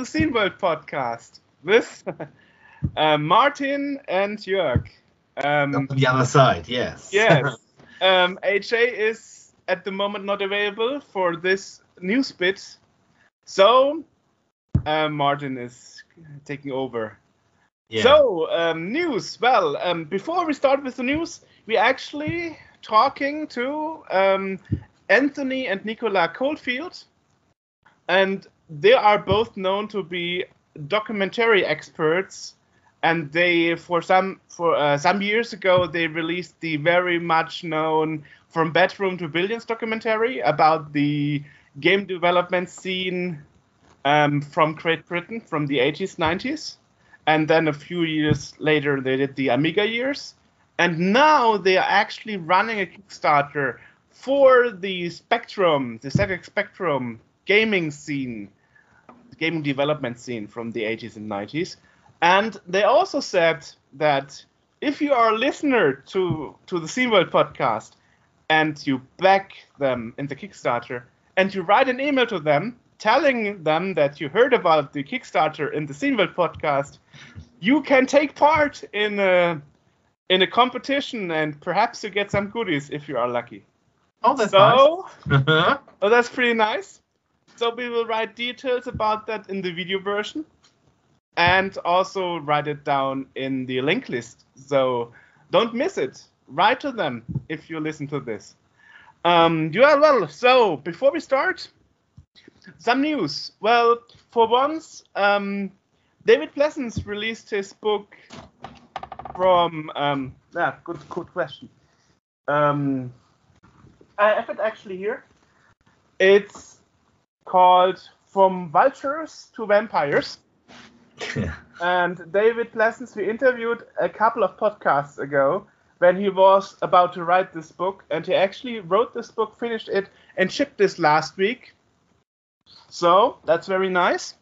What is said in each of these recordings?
the Scene World podcast with uh, Martin and Jörg. Um, On the other side, yes. Yes. um, AJ is at the moment not available for this news bit, so uh, Martin is taking over. Yeah. So, um, news. Well, um, before we start with the news, we are actually talking to um, Anthony and Nicola Caulfield, and they are both known to be documentary experts. And they, for some for uh, some years ago, they released the very much known "From Bedroom to Billions" documentary about the game development scene um, from Great Britain from the 80s, 90s. And then a few years later, they did the Amiga years. And now they are actually running a Kickstarter for the Spectrum, the ZX Spectrum gaming scene, gaming development scene from the 80s and 90s. And they also said that if you are a listener to, to the Scene World podcast and you back them in the Kickstarter and you write an email to them telling them that you heard about the Kickstarter in the Scene World podcast, you can take part in a, in a competition and perhaps you get some goodies if you are lucky. Oh, that's so, nice. oh, that's pretty nice. So we will write details about that in the video version, and also write it down in the link list. So don't miss it. Write to them if you listen to this. Um, yeah, well, so before we start, some news. Well, for once, um, David Pleasence released his book from. Um, yeah, good, good question. Um, I have it actually here. It's called From Vultures to Vampires. Yeah. And David Pleasence, we interviewed a couple of podcasts ago when he was about to write this book, and he actually wrote this book, finished it, and shipped this last week. So that's very nice.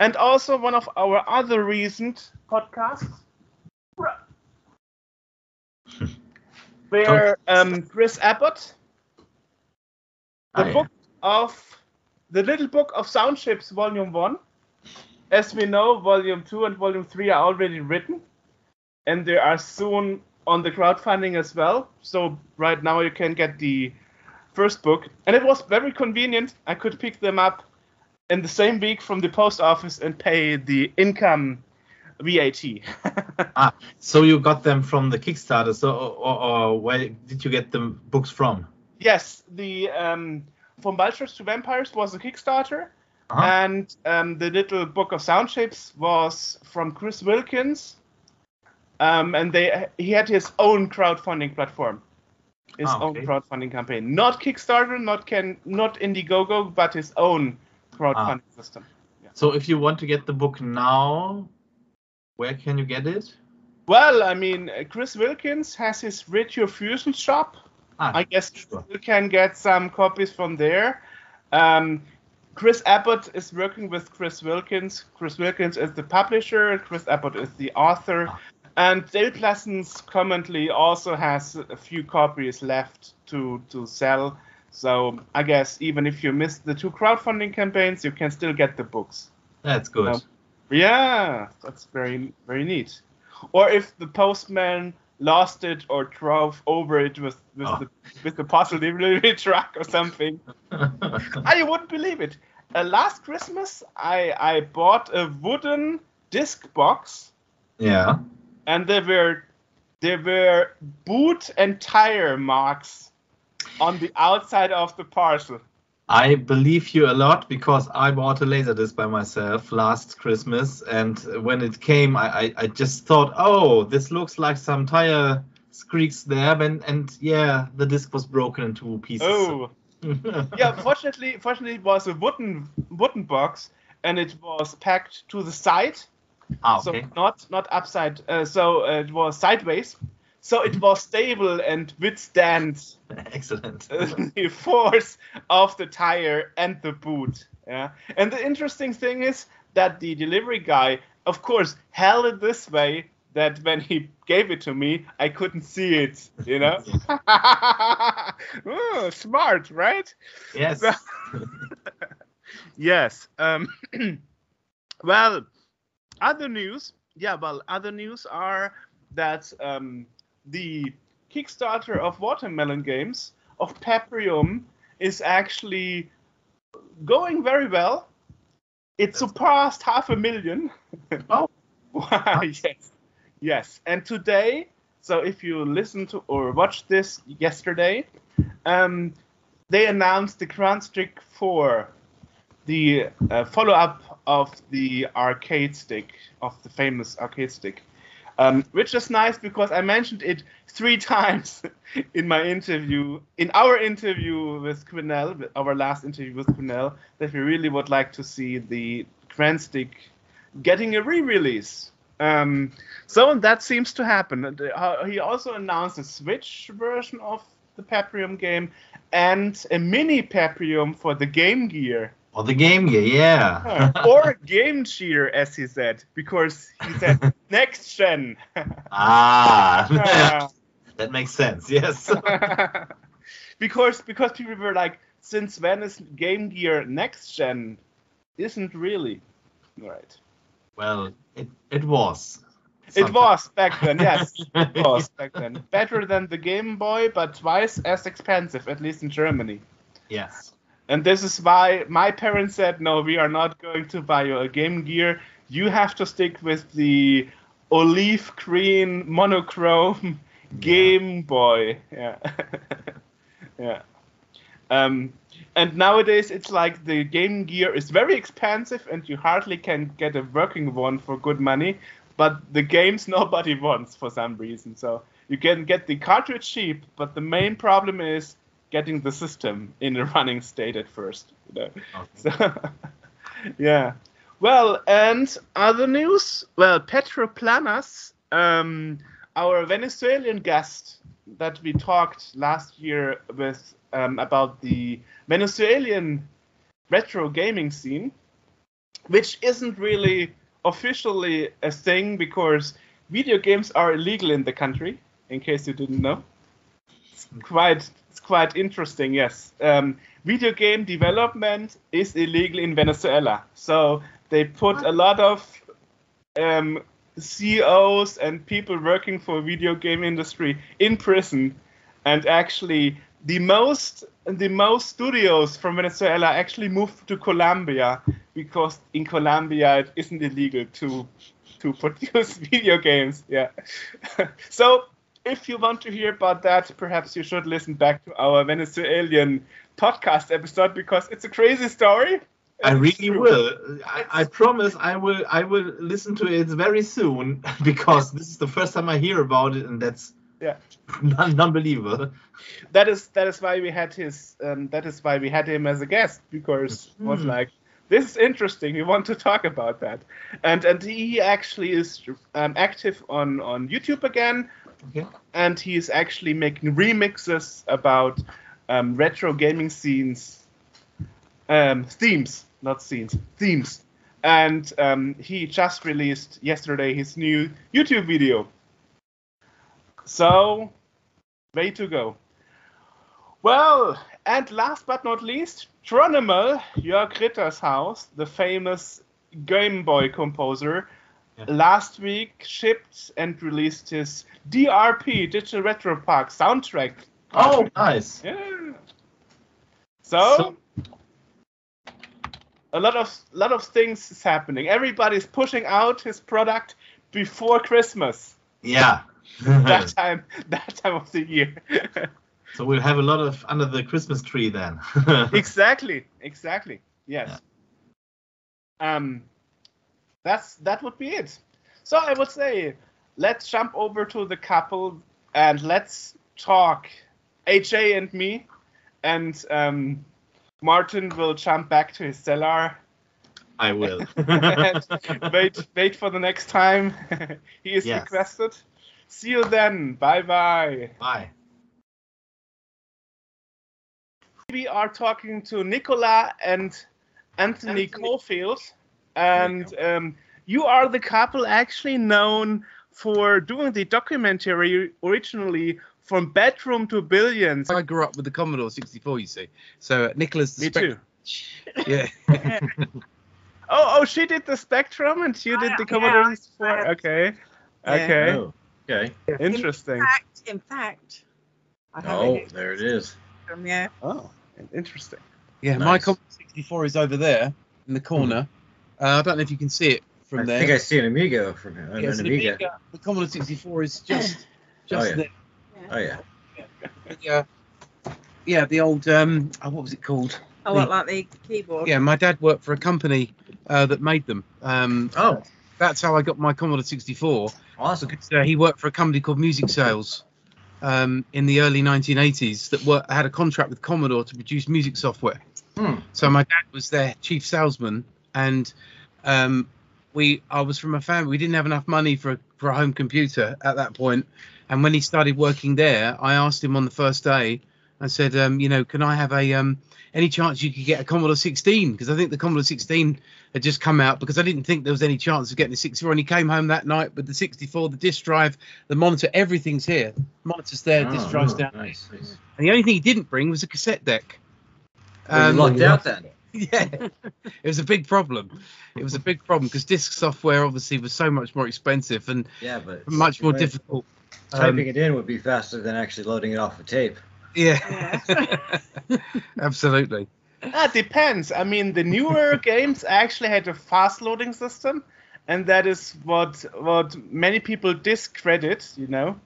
And also one of our other recent podcasts, where um, Chris Abbott the book of the little book of sound chips, volume one. As we know, volume two and volume three are already written, and they are soon on the crowdfunding as well. So right now you can get the first book, and it was very convenient. I could pick them up in the same week from the post office and pay the income VAT. ah, so you got them from the Kickstarter. So, or, or, where did you get the books from? Yes, the um, From Vultures to Vampires was a Kickstarter, uh-huh. and um, the little book of sound chips was from Chris Wilkins. Um, and they he had his own crowdfunding platform, his oh, okay. own crowdfunding campaign, not Kickstarter, not can not Indiegogo, but his own crowdfunding ah. system. Yeah. So if you want to get the book now, where can you get it? Well, I mean, Chris Wilkins has his Retro Fusion shop Ah, I guess sure. you can get some copies from there. Um, Chris Abbott is working with Chris Wilkins. Chris Wilkins is the publisher. Chris Abbott is the author. Ah. And David Pleasence currently also has a few copies left to, to sell. So I guess even if you missed the two crowdfunding campaigns, you can still get the books. That's good. yeah, that's very very neat. Or if the postman lost it or drove over it with with oh. the with the parcel delivery truck or something. I wouldn't believe it. Uh, last Christmas, I I bought a wooden disc box. Yeah. And there were there were boot and tire marks on the outside of the parcel. I believe you a lot because I bought a Laserdisc by myself last Christmas, and when it came, I, I, I just thought, oh, this looks like some tire squeaks there, and, and yeah, the disc was broken into pieces. Oh, yeah. Fortunately, fortunately, it was a wooden wooden box, and it was packed to the side, ah, okay. so not not upside. Uh, so uh, it was sideways so it was stable and withstand excellent. the force of the tire and the boot yeah? And the interesting thing is that the delivery guy of course held it this way that when he gave it to me i couldn't see it you know? Ooh, smart right? Yes. Yes um Well, other news. Yeah, well, other news are that um, the Kickstarter of Watermelon Games of Paprium is actually going very well. It surpassed half a million. Oh, yes, yes. And today, so if you listen to or watched this yesterday, um, they announced the Grand Stick 4, the uh, follow-up of the arcade stick, of the famous arcade stick. Um, which is nice because I mentioned it three times in my interview, in our interview with Quinnell, our last interview with Quinnell, that we really would like to see the Grand Stick getting a re-release. Um, so that seems to happen. Uh, He also announced a Switch version of the Paprium game and a mini Paprium for the Game Gear. Or the Game Gear, yeah. or Game Gear, as he said, because he said next gen. ah, that makes sense. Yes. because because people were like, since when is Game Gear next gen? Isn't really right. well, it it was. It was back then, yes. It was back then. Better than the Game Boy, but twice as expensive, at least in Germany. Yes. And this is why my parents said, no, we are not going to buy you a Game Gear. You have to stick with the olive green monochrome Game Boy. Yeah. yeah. Um, and nowadays it's like the Game Gear is very expensive and you hardly can get a working one for good money. But the games nobody wants for some reason. So you can get the cartridge cheap, but the main problem is getting the system in a running state at first. You know? So, yeah. Well, and other news. Well, Petro Planas, um, our Venezuelan guest that we talked last year with um, about the Venezuelan retro gaming scene, which isn't really officially a thing because video games are illegal in the country. In case you didn't know, it's quite quite interesting. Yes, um, video game development is illegal in Venezuela, so they put a lot of um, CEOs and people working for video game industry in prison, and actually the most the most studios from Venezuela actually moved to Colombia because in Colombia it isn't illegal to to produce video games. Yeah. so if you want to hear about that, perhaps you should listen back to our Venezuelan podcast episode because it's a crazy story. I really will. I, I promise I will I will listen to it very soon because this is the first time I hear about it and that's Yeah. un- unbelievable. that is that is why we had his um, that is why we had him as a guest because it was like this is interesting we want to talk about that and and he actually is um, active on on youtube again Okay. and he is actually making remixes about um, retro gaming scenes um, themes not scenes themes. And um, he just released yesterday his new youtube video. So way to go. Well, and last but not least, Tronimal, Jörg Rittershaus, the famous Game Boy composer, Yeah. last week shipped and released his DRP Digital Retro Park soundtrack. Oh, nice. Yeah. So, So- a lot of lot of things is happening. Everybody's pushing out his product before Christmas. Yeah. That time, that time of the year. so we'll have a lot of under the Christmas tree then. exactly exactly yes um that's that would be it so i would say let's jump over to the couple and let's talk aj and me and um martin will jump back to his cellar I will. wait wait for the next time he is Yes. requested see you then bye bye Bye. we are talking to Nicola and Anthony, Anthony. Caulfield, and um, you are the couple actually known for doing the documentary originally from bedroom to billions. I grew up with the Commodore 64, you see. So uh, Nicholas. the Me spec- too. Yeah. Oh, oh, she did the Spectrum and you did the Commodore 64. I- Okay, Yeah. okay, Oh, okay. interesting. In fact, in fact, I Oh, it there it is. from yeah. Oh, interesting. Yeah, my Commodore 64 is over there in the corner. Uh, I don't know if you can see it from I there. I think I see an Amigo from here. Yeah, an the, Amiga. Amiga- the Commodore 64 is just just yeah. there. Oh yeah. Yeah, yeah, the old um, oh, what was it called? Oh, what, like the keyboard? Yeah, my dad worked for a company uh, that made them. Um, Oh, that's how I got my Commodore 64 awesome. because uh, he worked for a company called Music Sales um, in the early 1980s that were, had a contract with Commodore to produce music software. Hmm. So my dad was their chief salesman, and um, we I was from a family we didn't have enough money for a, for a home computer at that point. And when he started working there, I asked him on the first day. I said, um, you know, can I have a um, any chance you could get a Commodore 16? Because I think the Commodore 16 had just come out because I didn't think there was any chance of getting the 64. And he came home that night with the 64, the disk drive, the monitor, everything's here. Monitor's there, disk Oh, drive's oh, down. Nice. nice. And the only thing he didn't bring was a cassette deck. Well, Um, you lucked out then. yeah, it was a big problem. It was a big problem because disk software obviously was so much more expensive and Yeah, but much more difficult. Typing Um, it in would be faster than actually loading it off a tape. yeah, absolutely. That depends. I mean, the newer games actually had a fast loading system, and that is what what many people discredit, you know.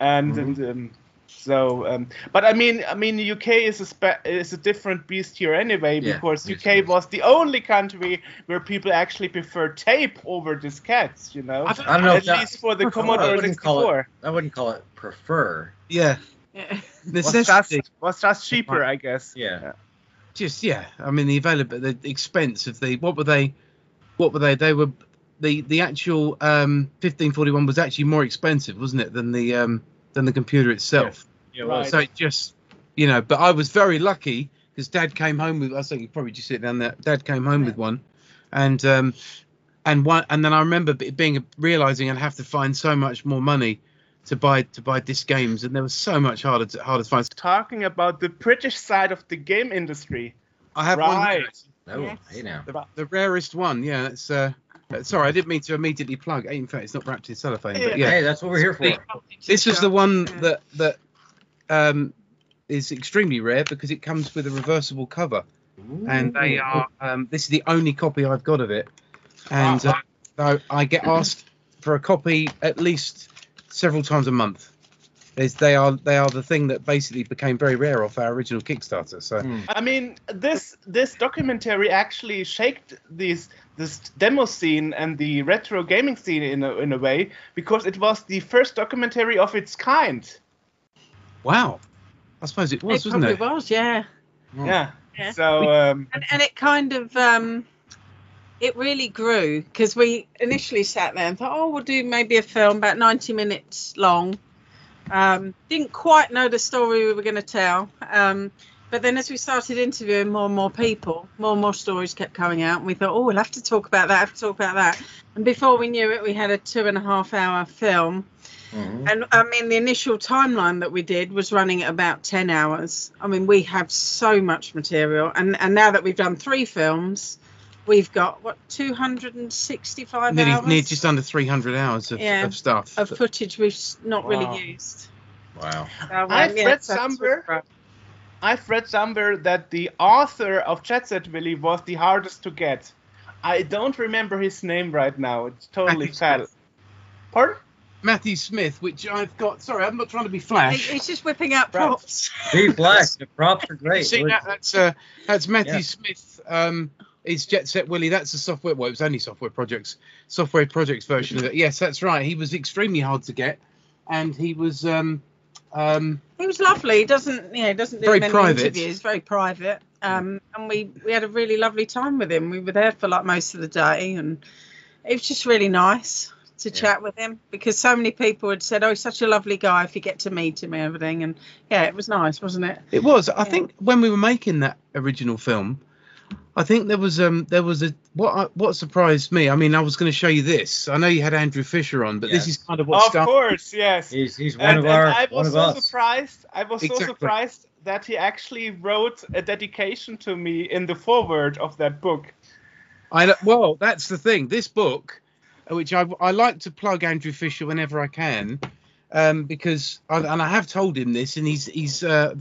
And, Mhm. and um, so, um, but I mean, I mean, UK is a spe- is a different beast here anyway Yeah, because yes, UK yes. was the only country where people actually prefer tape over diskettes, you know. I don't- I don't know At if that, least for the I Commodore wouldn't 64. it. I wouldn't call it prefer. Yeah, Yeah. Was necessity. just, was just cheaper, I guess. Yeah. Just yeah. I mean, the available, the expense of the what were they? What were they? They were the the actual um 1541 was actually more expensive, wasn't it, than the um than the computer itself. Yeah. Right. So it just, you know, but I was very lucky because Dad came home with. I think you probably just sit down there. Dad came home with one, and um, and one, and then I remember being realizing I'd have to find so much more money to buy to buy disc games, and there was so much harder to harder to find. Talking about the British side of the game industry. I have Right. one. oh, Yes. hey now. The, the rarest one, yeah. It's uh, uh, sorry, I didn't mean to immediately plug. In fact, it's not wrapped in cellophane, but yeah. Hey, that's what we're here for. This is the one Yeah. that that um is extremely rare because it comes with a reversible cover. and they are um, this is the only copy I've got of it, and uh, so I get asked for a copy at least several times a month. There's, they are they are the thing that basically became very rare off our original Kickstarter. So Hmm. I mean, this this documentary actually shaped this this demo scene and the retro gaming scene in a, in a way because it was the first documentary of its kind. wow, I suppose it was, it wasn't probably it? was, yeah. Yeah. Yeah. So um, And, and it kind of um, it really grew because we initially sat there and thought, oh, we'll do maybe a film about 90 minutes long. Um, didn't quite know the story we were going to tell. Um, but then as we started interviewing more and more people, more and more stories kept coming out. And we thought, oh, we'll have to talk about that, have to talk about that. And before we knew it, we had a two and a half hour film. Mhm. And I mean, the initial timeline that we did was running at about 10 hours. I mean, we have so much material. And, and now that we've done three films, we've got, what, 265 Nearly, hours near just under 300 hours of, Yeah, of stuff. of footage we've not Wow. really used. Wow. So, um, I've yeah, read that's somewhere- what- I've read somewhere that the author of Jet Set Willy was the hardest to get. I don't remember his name right now. It's totally Matthew fell. Smith. Pardon? Matthew Smith, which I've got. Sorry, I'm not trying to be He- flash. He's just whipping out Right. props. Be flash. The props are great. see that? That's uh, that's Matthew Yeah. Smith. Um, is Jet Set Willy? That's a software. Well, it was only software projects, software projects version of it. Yes, that's right. He was extremely hard to get, and he was um, um, He was lovely. He doesn't, you know, doesn't do Very many private. interviews. Very private. Um, and we we had a really lovely time with him. We were there for like most of the day, and it was just really nice to Yeah. chat with him because so many people had said, "Oh, he's such a lovely guy. If you get to meet him and everything." And yeah, it was nice, wasn't it? It was. I Yeah. think when we were making that original film, I think there was um there was a what I- what surprised me. I mean, I was going to show you this. I know you had Andrew Fisher on, but this is kind of what Of started. course, yes. He's he's one And, of and our I was so us. surprised. I was so surprised that he actually wrote a dedication to me in the foreword of that book. I well, that's the thing. This book, uh, which I I like to plug Andrew Fisher whenever I can, um, because I, and I have told him this, and he's he's uh,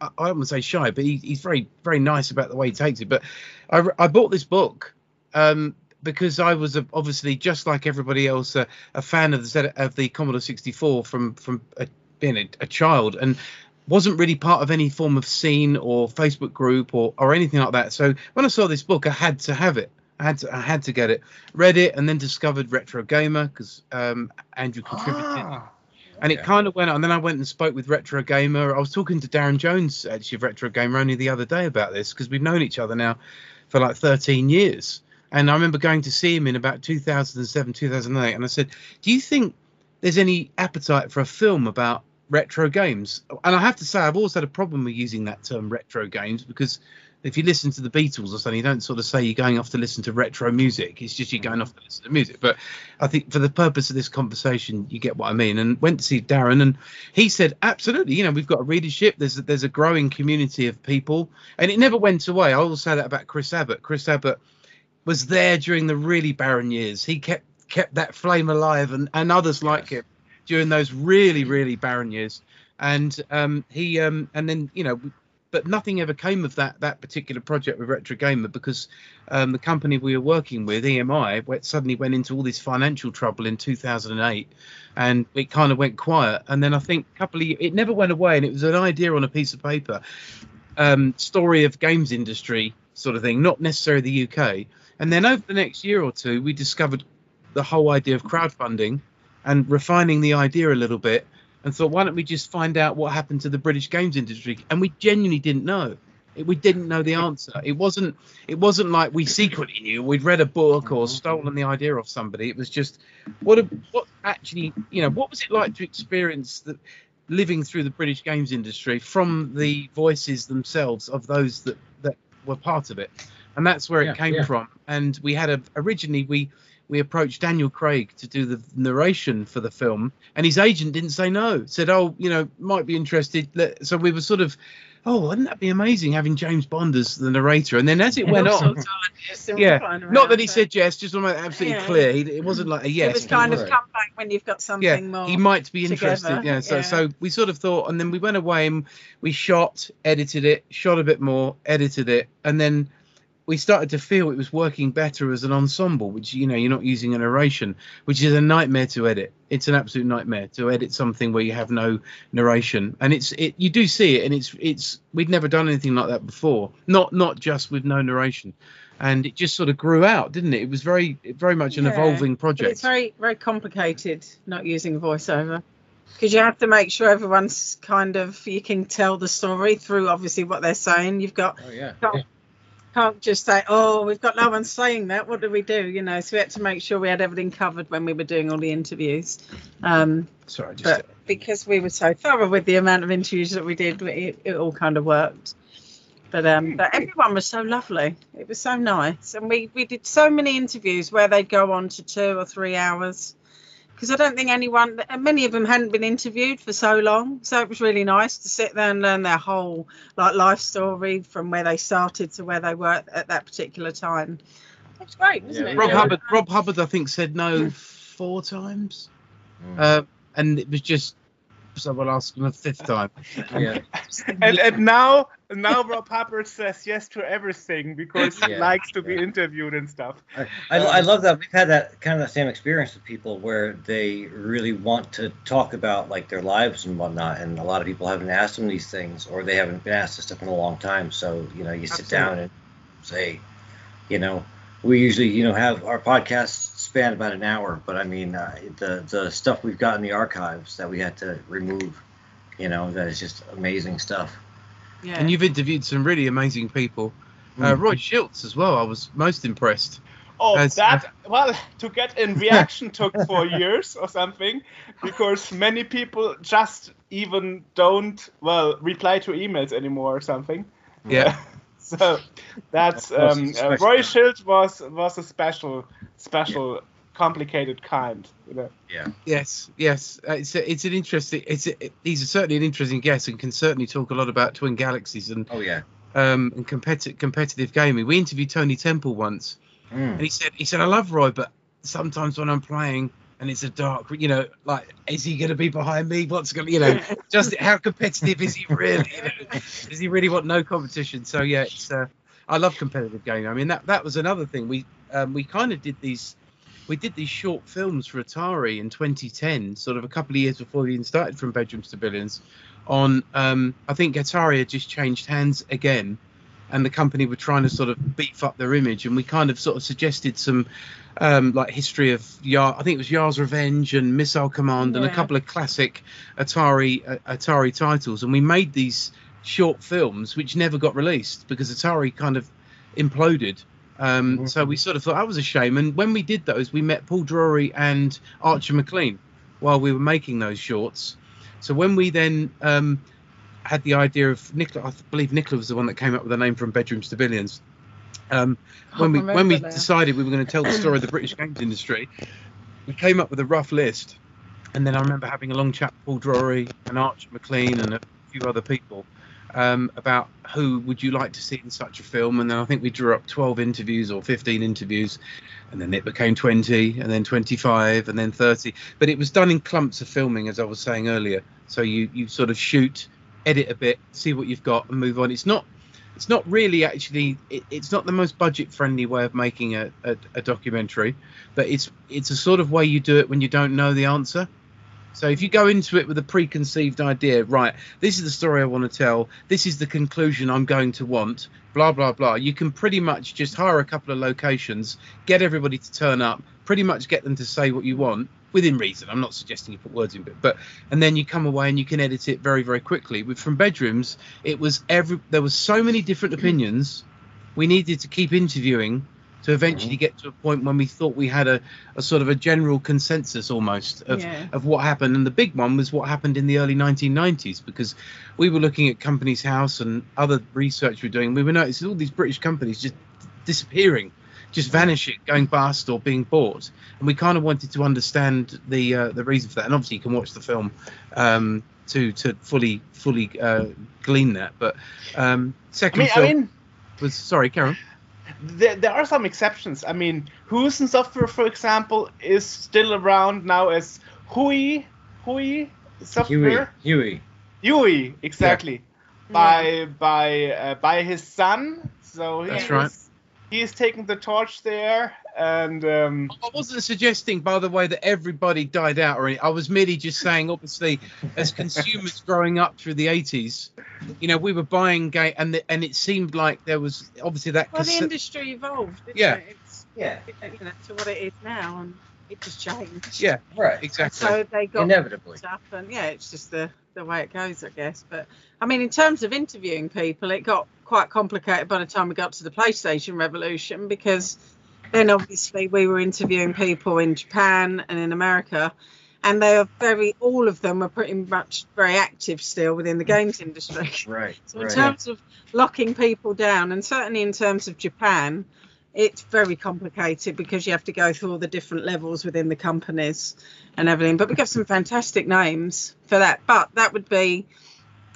I don't want to say shy, but he, he's very very nice about the way he takes it. But I I bought this book. Um, because I was obviously just like everybody else a, a fan of the of the Commodore 64 from from a, being a, a child and wasn't really part of any form of scene or Facebook group or, or anything like that. So when I saw this book, I had to have it. I had to I had to get it. Read it and then discovered Retro Gamer because um, Andrew contributed. Ah, And it Yeah. kind of went, on, and then I went and spoke with Retro Gamer. I was talking to Darren Jones, actually, of Retro Gamer, only the other day about this because we've known each other now for like 13 years. And I remember going to see him in about 2007, 2008, and I said, "Do you think there's any appetite for a film about retro games?" And I have to say, I've always had a problem with using that term retro games because if you listen to the Beatles or something, you don't sort of say you're going off to listen to retro music. It's just you're going off to listen to music. But I think for the purpose of this conversation, you get what I mean. And went to see Darren, and he said, absolutely. You know, we've got a readership. There's a, there's a growing community of people, and it never went away. I will say that about Chris Abbott. Chris Abbott was there during the really barren years. He kept kept that flame alive, and and others like him during those really really barren years. And um, he um, and then you know. But nothing ever came of that that particular project with Retro Gamer because um, the company we were working with, EMI, went, suddenly went into all this financial trouble in 2008, and it kind of went quiet. And then I think a couple of ye- it never went away, and it was an idea on a piece of paper, um, story of games industry sort of thing, not necessarily the UK. And then over the next year or two, we discovered the whole idea of crowdfunding and refining the idea a little bit and thought, why don't we just find out what happened to the British games industry? And we genuinely didn't know. We didn't know the answer. It wasn't. It wasn't like we secretly knew. We'd read a book or mm-hmm. stolen the idea off somebody. It was just what. A, what actually, you know, what was it like to experience the living through the British games industry from the voices themselves of those that that were part of it, and that's where it Yeah, came yeah. from. And we had a originally we we approached Daniel Craig to do the narration for the film, and his agent didn't say no. Said, "Oh, you know, might be interested." So we were sort of, "Oh, wouldn't that be amazing having James Bond as the narrator?" And then as it went on, sorts of ideas to yeah, not that he said yes, just want to make absolutely Yeah. clear. It wasn't like a yes. It was kind of come back when you've got something yeah, more. he might be together, interested. Yeah, so yeah. so we sort of thought, and then we went away and we shot, edited it, shot a bit more, edited it, and then we started to feel it was working better as an ensemble, which you know you're not using a narration, which is a nightmare to edit. It's an absolute nightmare to edit something where you have no narration, and it's it you do see it, and it's it's we'd never done anything like that before. Not not just with no narration. And it just sort of grew out, didn't it? It was very, very much an Yeah, evolving project. it's very, very complicated not using voiceover because you have to make sure everyone's kind of you can tell the story through obviously what they're saying. You've got Oh yeah. can't, can't just say, "Oh, we've got no one saying that. What do we do?" You know, so we had to make sure we had everything covered when we were doing all the interviews. Um, Sorry, just but because we were so thorough with the amount of interviews that we did, it, it all kind of worked. But um, but everyone was so lovely. It was so nice, and we we did so many interviews where they'd go on to two or three hours. Because I don't think anyone, many of them hadn't been interviewed for so long, so it was really nice to sit there and learn their whole like life story from where they started to where they were at that particular time. It was great, wasn't Yeah, it? Rob Yeah. Hubbard. Rob Hubbard, I think, said no four times, Mm. uh, and it was just someone asked him a fifth time. yeah. and and now now Rob Hubbard says yes to everything because he Yeah, likes to be interviewed and stuff. I, I, I love that we've had that kind of the same experience with people where they really want to talk about like their lives and whatnot, and a lot of people haven't asked them these things, or they haven't been asked this stuff in a long time. So you know, you sit down and say, you know, we usually you know have our podcasts span about an hour, but I mean uh, the the stuff we've got in the archives that we had to remove, you know, that is just amazing stuff. Yeah. And you've interviewed some really amazing people. Uh, Mm. Roy Shildt as well. I was most impressed. Oh, As- that well, to get in reaction took four years or something, because many people just even don't well reply to emails anymore or something. Yeah. So that's um, uh. Roy Shildt was was a special, special, complicated kind. You know. Yeah. Yes, yes. Uh, it's a, it's an interesting. It's a, he's certainly an interesting guest and can certainly talk a lot about Twin Galaxies and Oh yeah. um and competitive competitive gaming. We interviewed Tony Temple once, Mm. And he said, he said, I love Roy, but sometimes when I'm playing and it's a dark, you know, like, is he going to be behind me? What's going to, you know, just how competitive is he really? You know, does he really want no competition? So yeah, it's, uh, I love competitive gaming. I mean, that that was another thing. We um, we kind of did these. We did these short films for Atari in 2010, sort of a couple of years before we even started from Bedrooms to Billions. On, um, I think Atari had just changed hands again, and the company were trying to sort of beef up their image, and we kind of sort of suggested some um, like history of Yar, I think it was Yar's Revenge and Missile Command and a couple of classic Atari uh, Atari titles, and we made these short films which never got released because Atari kind of imploded. Um, Mhm. So we sort of thought that was a shame. And when we did those, we met Paul Drury and Archer McLean while we were making those shorts. So when we then um, had the idea of Nicola, I believe Nicola was the one that came up with the name from Bedrooms to Billions. Um, when we when we now. decided we were going to tell the story of the British games industry, we came up with a rough list, and then I remember having a long chat with Paul Drury and Arch McLean and a few other people um, about who would you like to see in such a film, and then I think we drew up 12 interviews or 15 interviews, and then it became 20, and then 25, and then 30. But it was done in clumps of filming, as I was saying earlier. So you you sort of shoot, edit a bit, see what you've got, and move on. It's not it's not really actually it, it's not the most budget friendly way of making a, a, a documentary but it's it's a sort of way you do it when you don't know the answer so if you go into it with a preconceived idea right this is the story i want to tell this is the conclusion i'm going to want blah blah blah you can pretty much just hire a couple of locations get everybody to turn up pretty much get them to say what you want within reason. I'm not suggesting you put words in it but and then you come away and you can edit it very very quickly. With from bedrooms it was every there was so many different opinions we needed to keep interviewing to eventually get to a point when we thought we had a, a sort of a general consensus almost of, Yeah. of what happened. And the big one was what happened in the early 1990s because we were looking at companies house and other research we were doing we were noticing all these british companies just disappearing just vanishing going bust or being bought. And we kind of wanted to understand the uh, the reason for that. And obviously you can watch the film um, to to fully fully uh, glean that. But um, I second mean, I film mean, was sorry Karen there, there are some exceptions. I mean, Hewson Software, for example, is still around now as Hui Hui Huey. Software. Huey. Huey, exactly. By by uh, by his son. So he That's is, right. He is taking the torch there, and um, I wasn't suggesting, by the way, that everybody died out or anything. I was merely just saying, obviously, as consumers growing up through the 80s, you know, we were buying game, and the, and it seemed like there was obviously that. Well, the industry evolved. Didn't Yeah. It? It's, Yeah. you know, to what it is now, and it just changed. yeah, Right. exactly. So they got Inevitably. stuff, and yeah, it's just the the way it goes, I guess. But I mean, in terms of interviewing people, it got quite complicated by the time we got to the PlayStation Revolution because then obviously we were interviewing people in Japan and in America. And they are very, all of them are pretty much very active still within the games industry. Right. So in right. terms of locking people down, and certainly in terms of Japan, it's very complicated because you have to go through all the different levels within the companies and everything. But we got some fantastic names for that. But that would be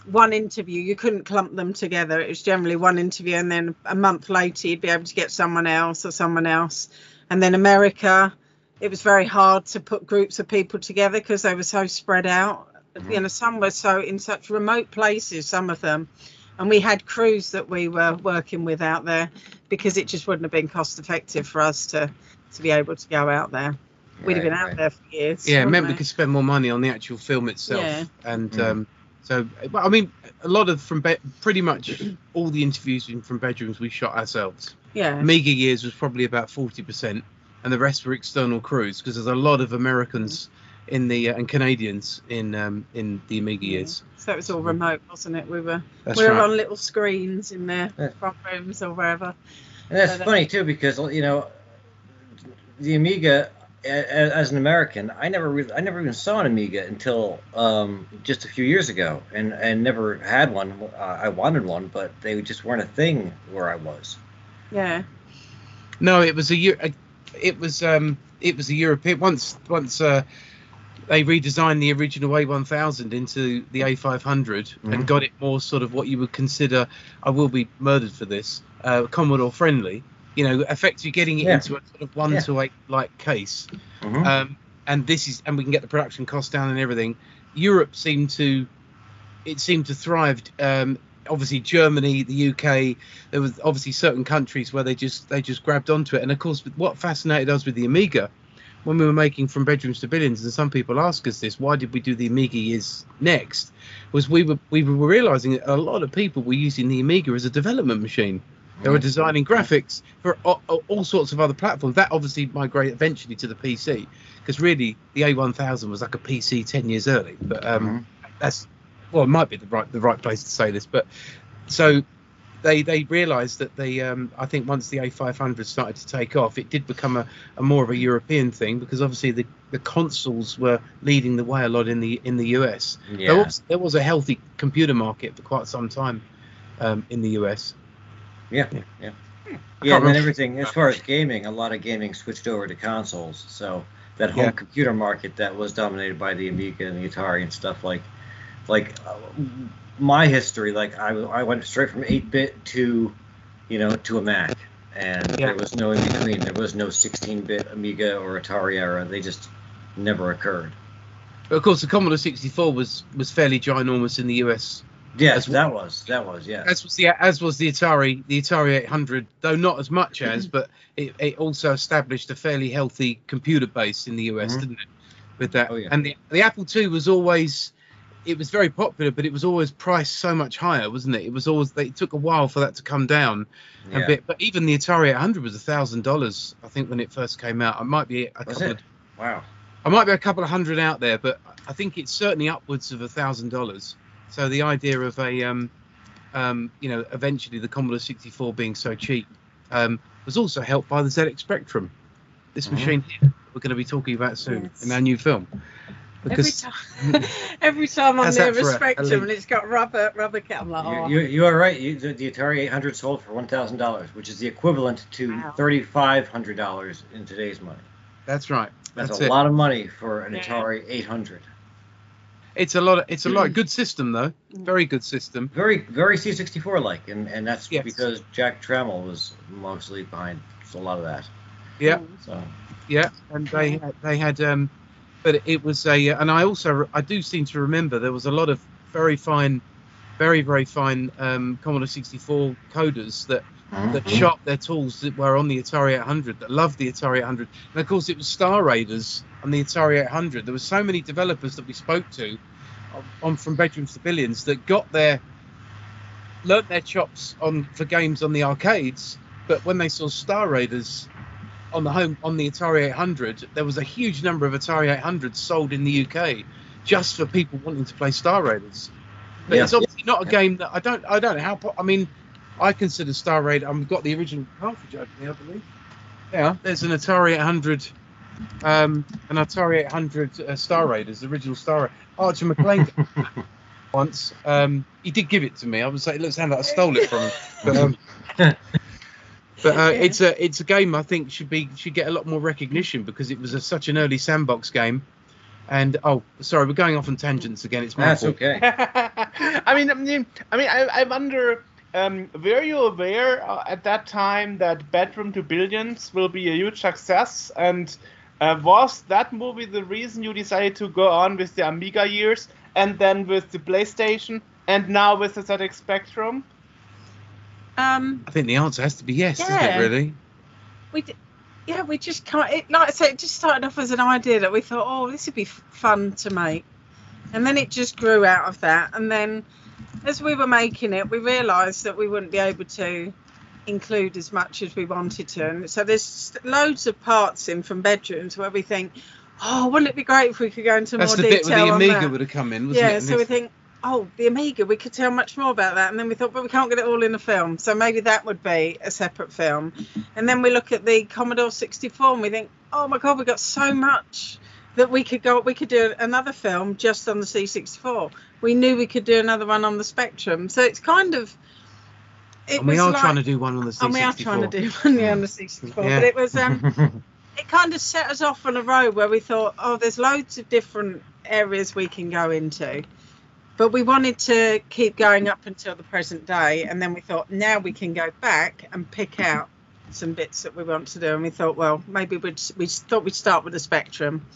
one interview. You couldn't clump them together. It was generally one interview, and then a month later you'd be able to get someone else or someone else. And then America, it was very hard to put groups of people together because they were so spread out. You mm. know, some were so in such remote places, some of them. And we had crews that we were working with out there because it just wouldn't have been cost effective for us to to be able to go out there. We'd have been out right. there for years. yeah, it meant we we? could spend more money on the actual film itself. Yeah. And Mm. um, so, well, I mean, a lot of from be- pretty much all the interviews in, from bedrooms we shot ourselves. Yeah. Amiga years was probably about 40%, and the rest were external crews because there's a lot of Americans in the uh, and Canadians in um, in the Amiga years. So it was all remote, wasn't it? We were That's we were right. on little screens in their Yeah. front rooms or wherever. And that's But, uh, funny too because you know the Amiga a- a- as an American, I never really, I never even saw an Amiga until um, just a few years ago, and and never had one. Uh, I wanted one, but they just weren't a thing where I was. Yeah. No, it was a year. It was um, it was a European. Once once uh, they redesigned the original A1000 into the A500 Mhm. and got it more sort of what you would consider. I will be murdered for this. Uh, Commodore friendly. you know, effectively getting it Yeah. into a sort of one Yeah. to eight like case. Mhm. Um, and this is, and we can get the production cost down and everything. Europe seemed to, it seemed to thrive. Um, obviously, Germany, the UK, there was obviously certain countries where they just they just grabbed onto it. And of course, what fascinated us with the Amiga when we were making from bedrooms to billions, and some people ask us this, why did we do the Amiga years next? Was we were we were realizing that a lot of people were using the Amiga as a development machine. They were designing graphics for all, all sorts of other platforms. That obviously migrated eventually to the PC, because really the A1000 was like a PC ten years early. But um, Mhm. that's well, it might be the right the right place to say this. But so they they realised that they um, I think once the A500 started to take off, it did become a, a more of a European thing because obviously the, the consoles were leading the way a lot in the in the US. Yeah. There, was, there was a healthy computer market for quite some time um, in the US. Yeah, Yeah. yeah. I Yeah, and then everything as far as gaming, a lot of gaming switched over to consoles. So that home Yeah. computer market that was dominated by the Amiga and the Atari and stuff like, like uh, my history, like I, I went straight from 8-bit to, you know, to a Mac, and Yeah. there was no in between. There was no 16-bit Amiga or Atari era. They just never occurred. But of course, the Commodore 64 was was fairly ginormous in the US. Yes, that was that was yeah. As was the as was the Atari the Atari 800, though not as much as, but it, it also established a fairly healthy computer base in the US, Mhm. didn't it? With that, Oh, yeah. and the the Apple II was always it was very popular, but it was always priced so much higher, wasn't it? It was always it took a while for that to come down a bit. But even the Atari 800 was a thousand dollars, I think, when it first came out. I might be a Was couple it? of Wow. I might be a couple of hundred out there, but I think it's certainly upwards of a thousand dollars. So the idea of a, um, um, you know, eventually the Commodore 64 being so cheap um, was also helped by the ZX Spectrum, this Mhm. machine here we're going to be talking about soon Yes. in our new film. Because every time, every time I'm near that for a a- a spectrum and it's got rubber rubber cat, I'm like, oh, You, you, you are right. You, the, the Atari 800 sold for one thousand dollars, which is the equivalent to Wow. thirty five hundred dollars in today's money. that's right. That's, That's a it. lot of money for an Yeah. Atari 800. It's a lot. Of, it's a lot. Good system though. Mm. Very good system. Very, very C64 like, and, and that's Yes. because Jack Tramiel was mostly behind a lot of that. Yeah. So Yeah, and they had, they had um, but it was a and I also I do seem to remember there was a lot of very fine, very very fine um, Commodore 64 coders that that Mhm. shot their tools that were on the Atari 800 that loved the Atari 800 and of course it was Star Raiders on the Atari 800 there were so many developers that we spoke to on, from bedrooms to billions that got their learnt their chops on for games on the arcades but when they saw Star Raiders on the home on the Atari 800 there was a huge number of Atari 800s sold in the UK just for people wanting to play Star Raiders but Yeah. it's obviously not a game that I don't I don't know how po- I mean I consider Star Raider. I've got the original cartridge open here, I believe. Yeah, there's an Atari 800, um, an Atari 800 uh, Star Raiders, the original Star Raider. Archer McLean once. Um, he did give it to me. I was like, it looks like I stole it from him. But, um, but uh, it's a it's a game I think should be should get a lot more recognition because it was a, such an early sandbox game. And oh, sorry, we're going off on tangents again. It's my that's fault. okay. I mean, I mean, I mean, I, I wonder. Um, were you aware uh, at that time that Bedroom to Billions will be a huge success? And uh, was that movie the reason you decided to go on with the Amiga years and then with the PlayStation and now with the ZX Spectrum? Um, I think the answer has to be yes, isn't it? Really? we d- yeah we just can't it, like I said it just started off as an idea that we thought oh this would be f- fun to make and then it just grew out of that and then as we were making it we realized that we wouldn't be able to include as much as we wanted to and so there's loads of parts in from bedrooms where we think oh wouldn't it be great if we could go into That's more the bit detail where the Amiga that? would have come in, wasn't yeah, it? And so we think, oh, the Amiga, we could tell much more about that. And then we thought, but we can't get it all in a film. So maybe that would be a separate film. And then we look at the Commodore 64 and we think, oh my God, we've got so much that we could go, we could do another film just on the C64. We knew we could do another one on the Spectrum. So it's kind of. It and we are like- trying to do one on the C64. and we are trying to do one yeah, on the C64. Yeah. But it was. um it kind of set us off on a road where we thought, oh, there's loads of different areas we can go into. But we wanted to keep going up until the present day, and then we thought, now we can go back and pick out some bits that we want to do, and we thought, well, maybe we'd we thought we'd start with the Spectrum,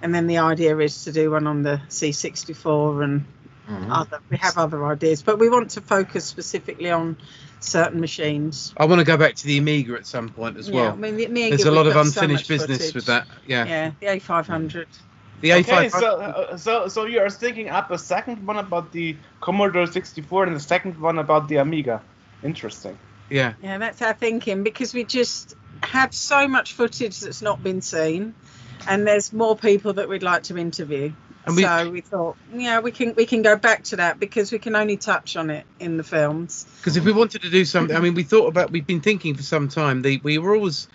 and then the idea is to do one on the C64 and Mhm. other. We have other ideas, but we want to focus specifically on certain machines. I want to go back to the Amiga at some point as yeah, well. I mean, the Amiga, There's a lot of got so unfinished business footage. with that. Yeah. Yeah, the A500. The Okay, so uh, so so you are thinking up a second one about the Commodore 64 and the second one about the Amiga. Interesting. yeah. Yeah, that's our thinking because we just have so much footage that's not been seen, and there's more people that we'd like to interview. And we- so we thought, yeah, we can we can go back to that because we can only touch on it in the films. Because if we wanted to do something, I mean, we thought about, we've been thinking for some time. The, we were always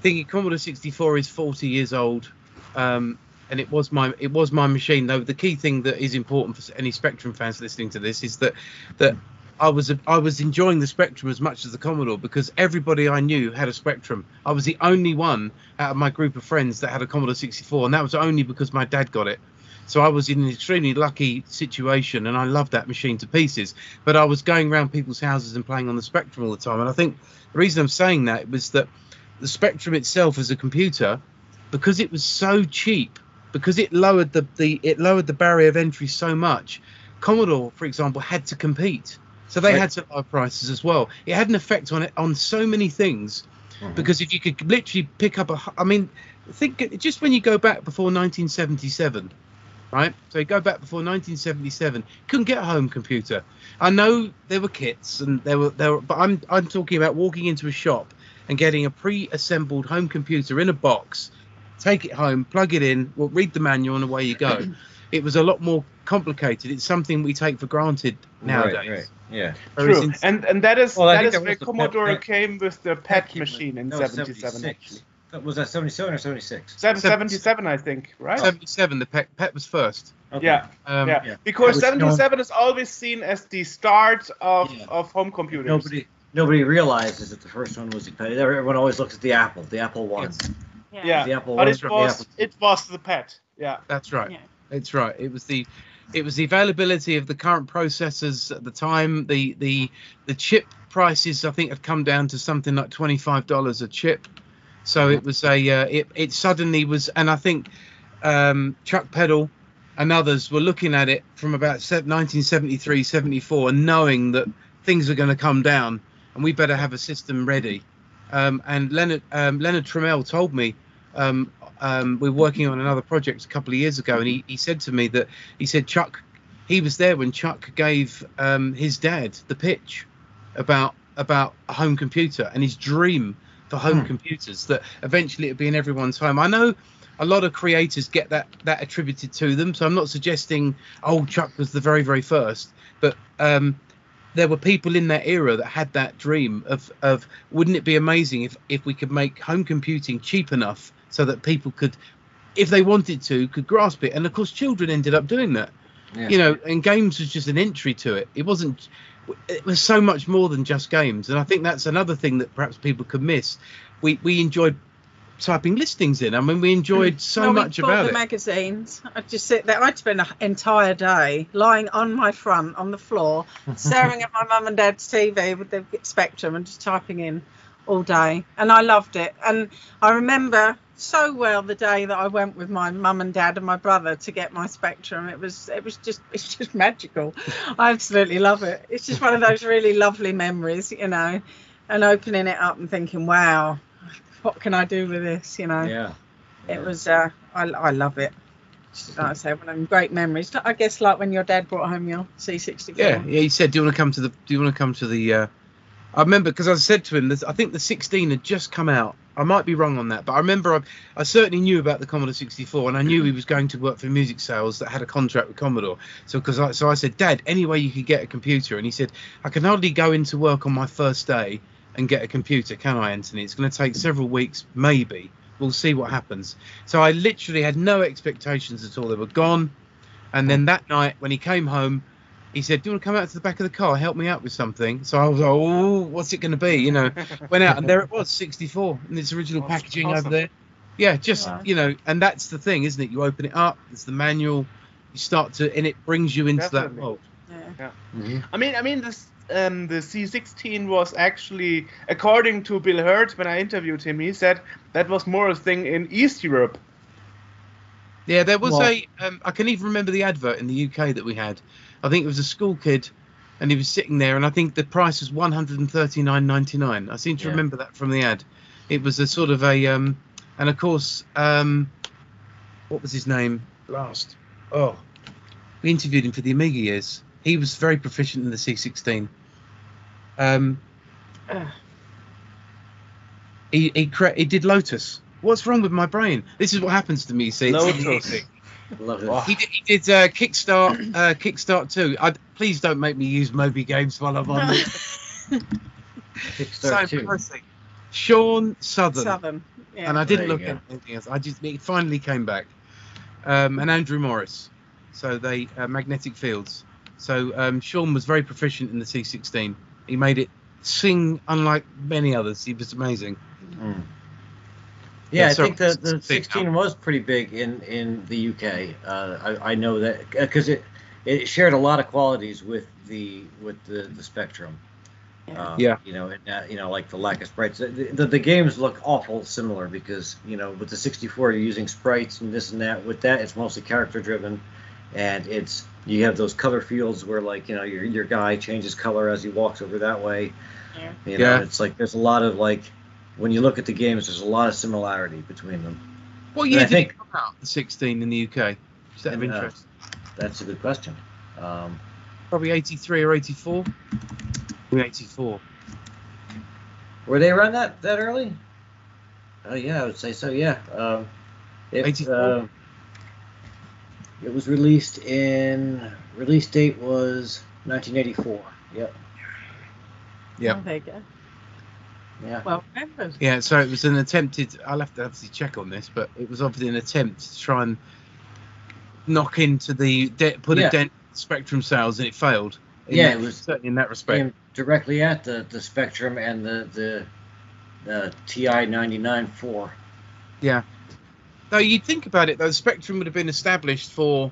thinking Commodore 64 is 40 years old, um, and it was my it was my machine. Though the key thing that is important for any Spectrum fans listening to this is that that I was I was enjoying the Spectrum as much as the Commodore because everybody I knew had a Spectrum. I was the only one out of my group of friends that had a Commodore 64, and that was only because my dad got it. So I was in an extremely lucky situation, and I loved that machine to pieces. But I was going around people's houses and playing on the Spectrum all the time. And I think the reason I'm saying that was that the Spectrum itself as a computer, because it was so cheap, because it lowered the, the it lowered the barrier of entry so much, Commodore, for example, had to compete. So they Right. had to lower prices as well. It had an effect on it on so many things Mhm. because if you could literally pick up a, I mean think just when you go back before 1977 right so you go back before 1977 couldn't get a home computer i know there were kits and there were there were, but i'm i'm talking about walking into a shop and getting a pre-assembled home computer in a box take it home plug it in well, read the manual and away you go it was a lot more complicated it's something we take for granted nowadays Right, right. Yeah. Whereas True. in- And and that is Well, I that think is that where Commodore PET- came with the PET Keep- machine in that was 77 actually. That- Was that 77 or '76? '77, I think, right? 77 the pet, pet was first Okay. Yeah. um, yeah. yeah. Because It was 77 is always seen as the start of, Yeah. of home computers. Nobody nobody realizes that the first one was the PET. Everyone always looks at the Apple, the Apple One. Yeah. The Apple But One. it the was Apple it was the PET. Yeah. That's right. Yeah. It's right. It was the it was the availability of the current processors at the time. The the the chip prices I think had come down to something like twenty five dollars a chip. So it was a uh, it it suddenly was, and I think um, Chuck Peddle and others were looking at it from about 1973, 74, and knowing that things are going to come down, and we better have a system ready. Um, and Leonard um, Leonard Tramiel told me um, um, we were working on another project a couple of years ago, and he, he said to me that he said Chuck, he was there when Chuck gave um, his dad the pitch about about a home computer and his dream for home Hmm. computers that eventually it'd be in everyone's home. I know a lot of creators get that that attributed to them, so I'm not suggesting old Chuck was the very very first, but um, there were people in that era that had that dream of of wouldn't it be amazing if if we could make home computing cheap enough so that people could if they wanted to could grasp it? And of course children ended up doing that. Yeah. you know and games was just an entry to it. It wasn't it was so much more than just games. And i think that's another thing that perhaps people could miss. We we enjoyed typing listings in i mean we enjoyed mm. so Well, much about the it magazines. I'd just sit there. I'd spend an entire day lying on my front on the floor, staring at my mum and dad's TV with the Spectrum and just typing in all day. And I loved it. And I remember so well the day that I went with my mum and dad and my brother to get my Spectrum. It was it was just it's just magical. I absolutely love it. It's just one of those really lovely memories, you know. And opening it up and thinking, wow, what can I do with this, you know? Yeah. It was, uh, I, I love it. Like I say, one of them great memories. I guess like when your dad brought home your C64. yeah yeah he said do you want to come to the do you want to come to the uh i remember because i said to him this i think the 16 had just come out i might be wrong on that but i remember i, I certainly knew about the commodore 64 and i knew he was going to work for music sales that had a contract with commodore so because i so i said dad any way you could get a computer and he said i can hardly go into work on my first day and get a computer can i anthony it's going to take several weeks maybe we'll see what happens so i literally had no expectations at all they were gone and then that night when he came home he said, "Do you want to come out to the back of the car, help me out with something?" So I was like, "Oh, what's it going to be?" You know, went out and there it was, 64, in its original Awesome. packaging Awesome. over there. Yeah, just Wow. you know, and that's the thing, isn't it? You open it up, it's the manual, you start to, and it brings you into Definitely. that world. Yeah. Mhm. I mean, I mean, this um, the C16 was actually, according to Bil Herd, when I interviewed him, he said that was more a thing in East Europe. Yeah, there was Well- a. Um, I can even remember the advert in the UK that we had. I think it was a school kid, and he was sitting there, and I think the price was one hundred and thirty nine ninety nine. I seem to Yeah. remember that from the ad. It was a sort of a, um, and of course, um, what was his name? Last. Oh, we interviewed him for the Amiga years. He was very proficient in the C16. Um, he he, cre- he did Lotus. What's wrong with my brain? This is what happens to me. See, Lotus. Love it. He did, he did uh, Kikstart, uh, Kikstart 2. I, please don't make me use Moby Games while I'm on it. so Kikstart two. embarrassing. Shaun Southern. Southern. Yeah. And I didn't look you at anything else. I just it finally came back. Um, and Andrew Morris. So they uh, magnetic fields. So um, Shaun was very proficient in the C16. He made it sing unlike many others. He was amazing. Mm. Yeah, Yeah, I sorry, think the, the it's big 16 was pretty big in, in the UK. Uh, I, I know that because it it shared a lot of qualities with the with the, the Spectrum. Yeah. Um, Yeah. You know, and, uh, you know, like the lack of sprites. The, the, the games look awful similar because you know with the 64 you're using sprites and this and that. With that, it's mostly character driven, and it's you have those color fields where like you know your your guy changes color as he walks over that way. Yeah. You know, Yeah. it's like there's a lot of like when you look at the games, there's a lot of similarity between them. What And year did think- it come out? The 16 in the UK. Is that of In, uh, interest? That's a good question. Um, Probably 83 or 84. Maybe 84. were they around that that early? Oh yeah, I would say so. Yeah. Um, it, 84? uh, it was released in release date was 1984. Yep. Yep. Oh, there you go. Yeah. Well remembered. Yeah, so it was an attempted. I'll have to obviously check on this, but it was obviously an attempt to try and knock into the de- put Yeah. a dent Spectrum sales, and it failed. In Yeah, that- it was- certainly in that respect. Aimed directly at the the Spectrum and the the, the TI 99 4. Though you'd think about it, though, The Spectrum would have been established for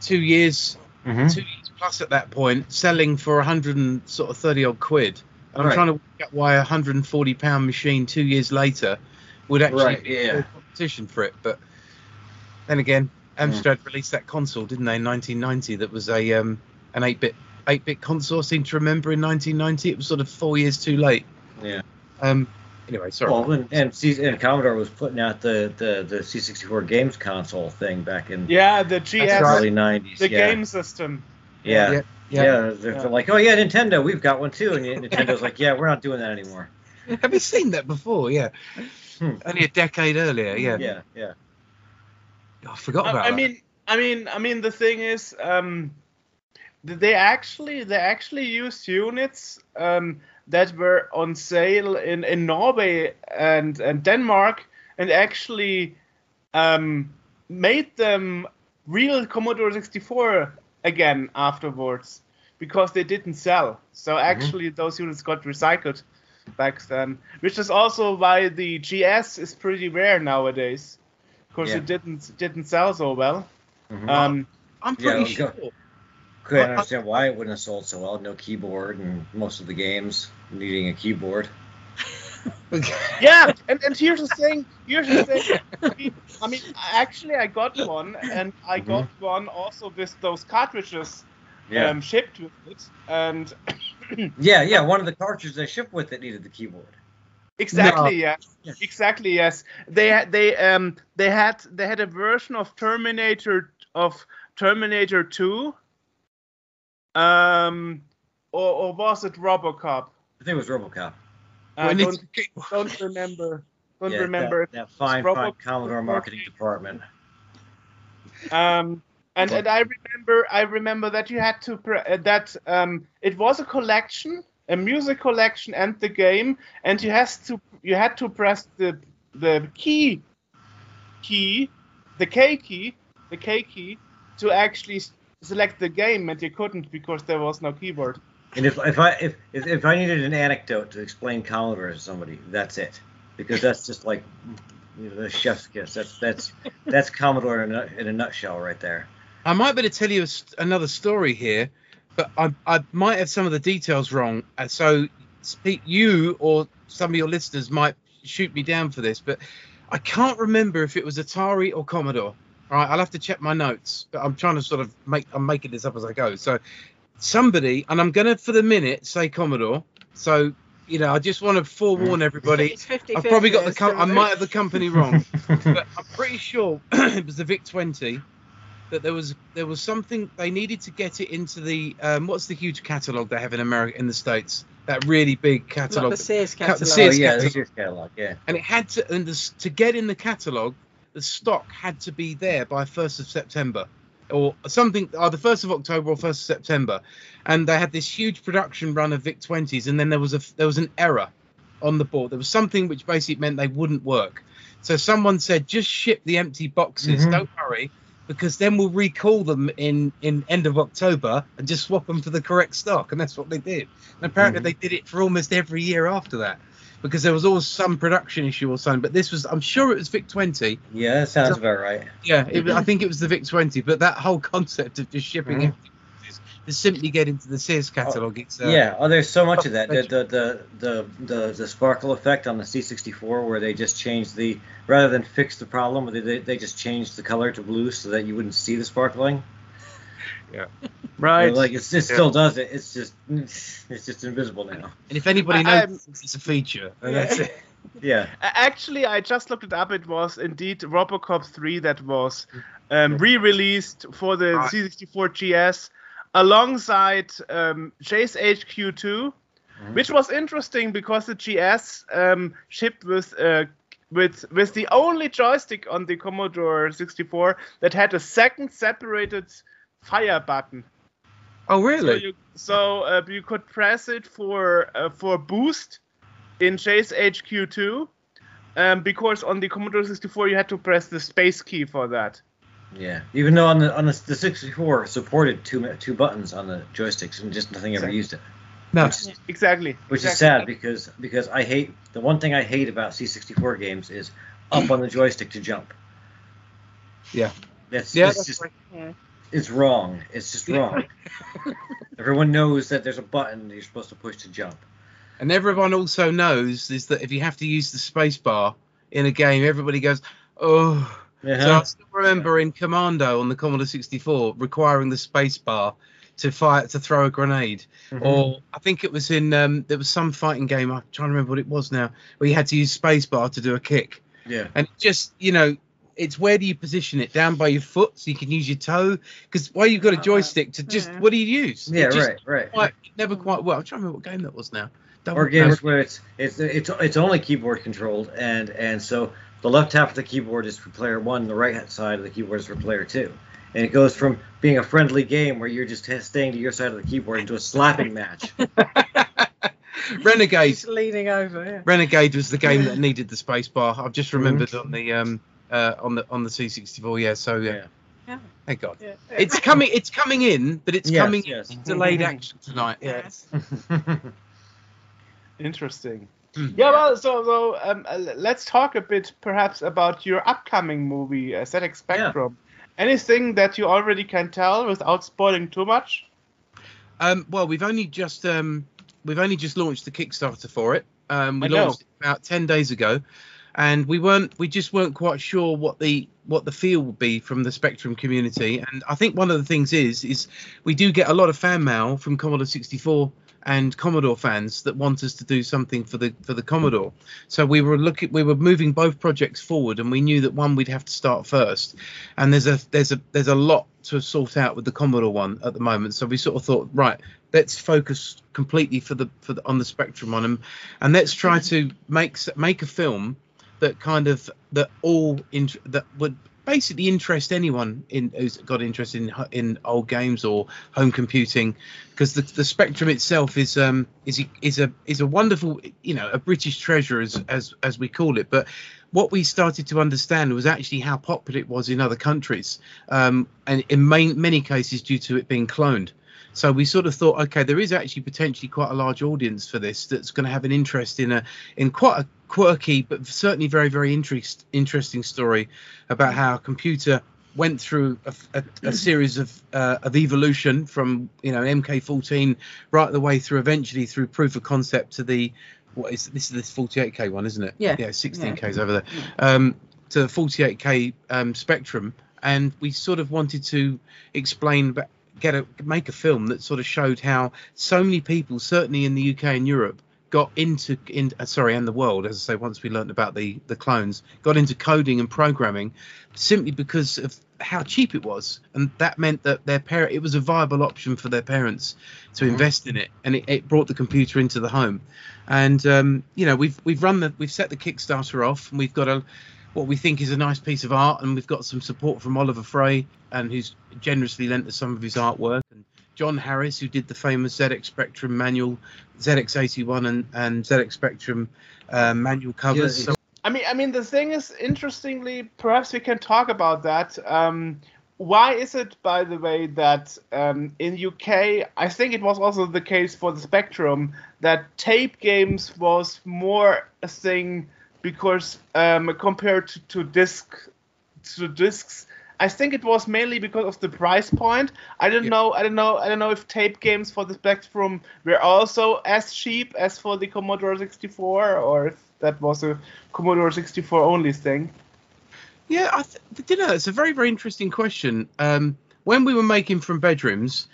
two years, Mm-hmm. two years plus at that point, selling for a hundred and sort of thirty odd quid. And I'm trying to work out why a hundred and forty pound machine two years later would actually Right, be yeah. a competition for it. But then again. Amstrad released that console, didn't they, in 1990? That was a um, an eight bit eight bit console. I seem to remember in 1990. It was sort of four years too late. Yeah. Um. Anyway, sorry. Well, and, and, C- and Commodore was putting out the, the, the C64 games console thing back in Yeah, the the GS, early 90s. the yeah. game system. Yeah. Yeah, Yeah. yeah. They're, they're like, oh, yeah, Nintendo, we've got one too. And Nintendo's like, yeah, we're not doing that anymore. Have you seen that before? Yeah. Hmm. Only a decade earlier. Yeah. Yeah, yeah. I forgot I, about I that. mean, I mean, I mean, the thing is, um, they actually they actually used units um, that were on sale in, in Norway and, and Denmark, and actually um, made them real Commodore 64 again afterwards because they didn't sell. So actually, those units got recycled back then, which is also why the GS is pretty rare nowadays because Yeah. it didn't didn't sell so well. Mhm. Um, I'm Yeah, pretty go- sure. Couldn't understand why it wouldn't have sold so well. No keyboard, and most of the games needing a keyboard. yeah, and, and here's the thing. Here's the thing. I mean, actually, I got one, and I got one also with those cartridges Yeah. um, shipped with it, and yeah, yeah. One of the cartridges they shipped with it needed the keyboard. exactly, yeah, Yeah. exactly, yes. They they um they had they had a version of Terminator of Terminator Two. Um, or, or was it RoboCop? I think it was RoboCop. I don't, it's- don't remember. Don't Yeah, remember. that, that fine, Robo- fine Commodore marketing department. Um, and and I remember I remember that you had to pre- uh, that um it was a collection, a music collection, and the game, and you has to you had to press the the key key, the K key, the K key to actually s- select the game, and you couldn't because there was no keyboard. And if, if I if, if if I needed an anecdote to explain Commodore to somebody, that's it, because that's just like you know, the chef's kiss. That's that's that's Commodore in a, in a nutshell right there. I might better tell you a another story here. but I, I might have some of the details wrong. Uh, so speak, you or some of your listeners might shoot me down for this, but I can't remember if it was Atari or Commodore. All right, I'll have to check my notes, but I'm trying to sort of make I'm making this up as I go. So somebody, and I'm gonna for the minute say Commodore. So you know, I just want to forewarn everybody. It's 50 I've probably got the com- I might have the company wrong, but I'm pretty sure it was the Vic 20 that there was there was something they needed to get it into the um, what's the huge catalog they have in America in the states that really big Like catalog the Sears Cut the catalogue. Oh yeah, catalog. the Sears catalog. Yeah. and it had to and this, to get in the catalog the stock had to be there by 1st of September or something either 1st of October or 1st of September. And they had this huge production run of Vic 20s and then there was a there was an error on the board. There was something which basically meant they wouldn't work. So someone said just ship the empty boxes. Mhm. don't hurry because then we'll recall them in in end of October and just swap them for the correct stock. And that's what they did. And apparently Mhm. they did it for almost every year after that because there was always some production issue or something. But this was, I'm sure it was Vic 20. Yeah, that sounds about right. Yeah, it, I think it was the Vic 20. But that whole concept of just shipping empty boxes to simply get into the Sears catalog, it's uh, yeah, oh, there's so much of that. The, the, the, the, the, the sparkle effect on the C64, where they just changed the, rather than fix the problem, they, they, they just changed the color to blue so that you wouldn't see the sparkling. Right. Like it's, it still does it. It's just, it's just invisible now. And if anybody I- knows it's a feature, and that's it. Yeah. Actually, I just looked it up. It was indeed RoboCop 3 that was um, re-released for the Right. C64 GS alongside um, Chase HQ2, Mhm. which was interesting because the GS um, shipped with uh, with with the only joystick on the Commodore 64 that had a second separated fire button. Oh, So really? you, so uh, you could press it for uh, for boost in Chase HQ2, um, because on the Commodore 64 you had to press the space key for that. Yeah. Even though on the on the, the 64 supported two two buttons on the joysticks and just nothing ever Exactly. used it. No. Which is, Exactly. which is sad because because I hate the one thing I hate about C64 games is up on the joystick to jump. Yeah. That's Yeah, it's that's just right. It's wrong. It's just wrong. Everyone knows that there's a button that you're supposed to push to jump. And everyone also knows is that if you have to use the space bar in a game, everybody goes, oh. So I Uh-huh. still remember in Commando on the Commodore 64 requiring the space bar to fire to throw a grenade. Mhm. Or I think it was in um, there was some fighting game. I'm trying to remember what it was now, where you had to use space bar to do a kick. yeah. And just you know, it's where do you position it? Down by your foot so you can use your toe. Because why you've got a Uh, joystick to just yeah. what do you use? Yeah, It just right, right. Quite, never quite well. I'm trying to remember what game that was now. Don't or know. games where it's it's it's it's only keyboard controlled and and so the left half of the keyboard is for player one, the right hand side of the keyboard is for player two, and it goes from being a friendly game where you're just staying to your side of the keyboard into a slapping match. Renegade. Just leaning over. Yeah. Renegade was the game that needed the space bar. I've just Mm-hmm. remembered on the um uh on the on the C64. Yeah, so yeah. Yeah. Yeah. Thank God. Yeah. It's coming. It's coming in, but it's Yes, coming yes. in delayed action tonight. Yeah. Yes. Interesting. Hmm. Yeah, well, so so um, uh, let's talk a bit, perhaps, about your upcoming movie, uh, ZX Spectrum. Anything that you already can tell without spoiling too much? Um, well, we've only just um, we've only just launched the Kickstarter for it. Um, we I know. launched it about ten days ago, and we weren't we just weren't quite sure what the what the feel would be from the Spectrum community. And I think one of the things is is we do get a lot of fan mail from Commodore 64 and Commodore fans that want us to do something for the for the Commodore. So we were looking we were moving both projects forward, and we knew that one we'd have to start first. And there's a there's a there's a lot to sort out with the Commodore one at the moment. So we sort of thought, right, let's focus completely for the for the, on the Spectrum one, and, and let's try to make make a film that kind of that all in, that would basically interest anyone in who's got interest in in old games or home computing because the, the spectrum itself is um is is a is a wonderful you know a british treasure as as as we call it. But what we started to understand was actually how popular it was in other countries um and in main, many cases due to it being cloned. So we sort of thought okay there is actually potentially quite a large audience for this that's going to have an interest in a in quite a quirky but certainly very very interest, interesting story about how a computer went through a, a, a series of uh, of evolution from you know MK14 right the way through eventually through proof of concept to the what is this is this 48k one isn't it? Yeah. yeah 16k's over there. Um to the 48k um spectrum and we sort of wanted to explain but get a make a film that sort of showed how so many people certainly in the UK and Europe got into in uh, sorry and the world as I say once we learned about the the clones got into coding and programming simply because of how cheap it was. And that meant that their parent it was a viable option for their parents to invest in it. And it, it brought the computer into the home. And um, you know we've we've run the we've set the kickstarter off and we've got a what we think is a nice piece of art and we've got some support from Oliver Frey and who's generously lent us some of his artwork. And John Harris who did the famous ZX Spectrum manual ZX81 and, and ZX Spectrum uh, manual covers so I mean, I mean, the thing is, interestingly, perhaps we can talk about that. Um, why is it, by the way, that um, in UK, I think it was also the case for the Spectrum, that tape games was more a thing because um, compared to, to disc to discs. I think it was mainly because of the price point. I don't Yeah. know. I don't know. I don't know if tape games for the Spectrum were also as cheap as for the Commodore 64, or if that was a Commodore 64 only thing. Yeah, I th- you know it's a very very interesting question. Um, when we were making from bedrooms,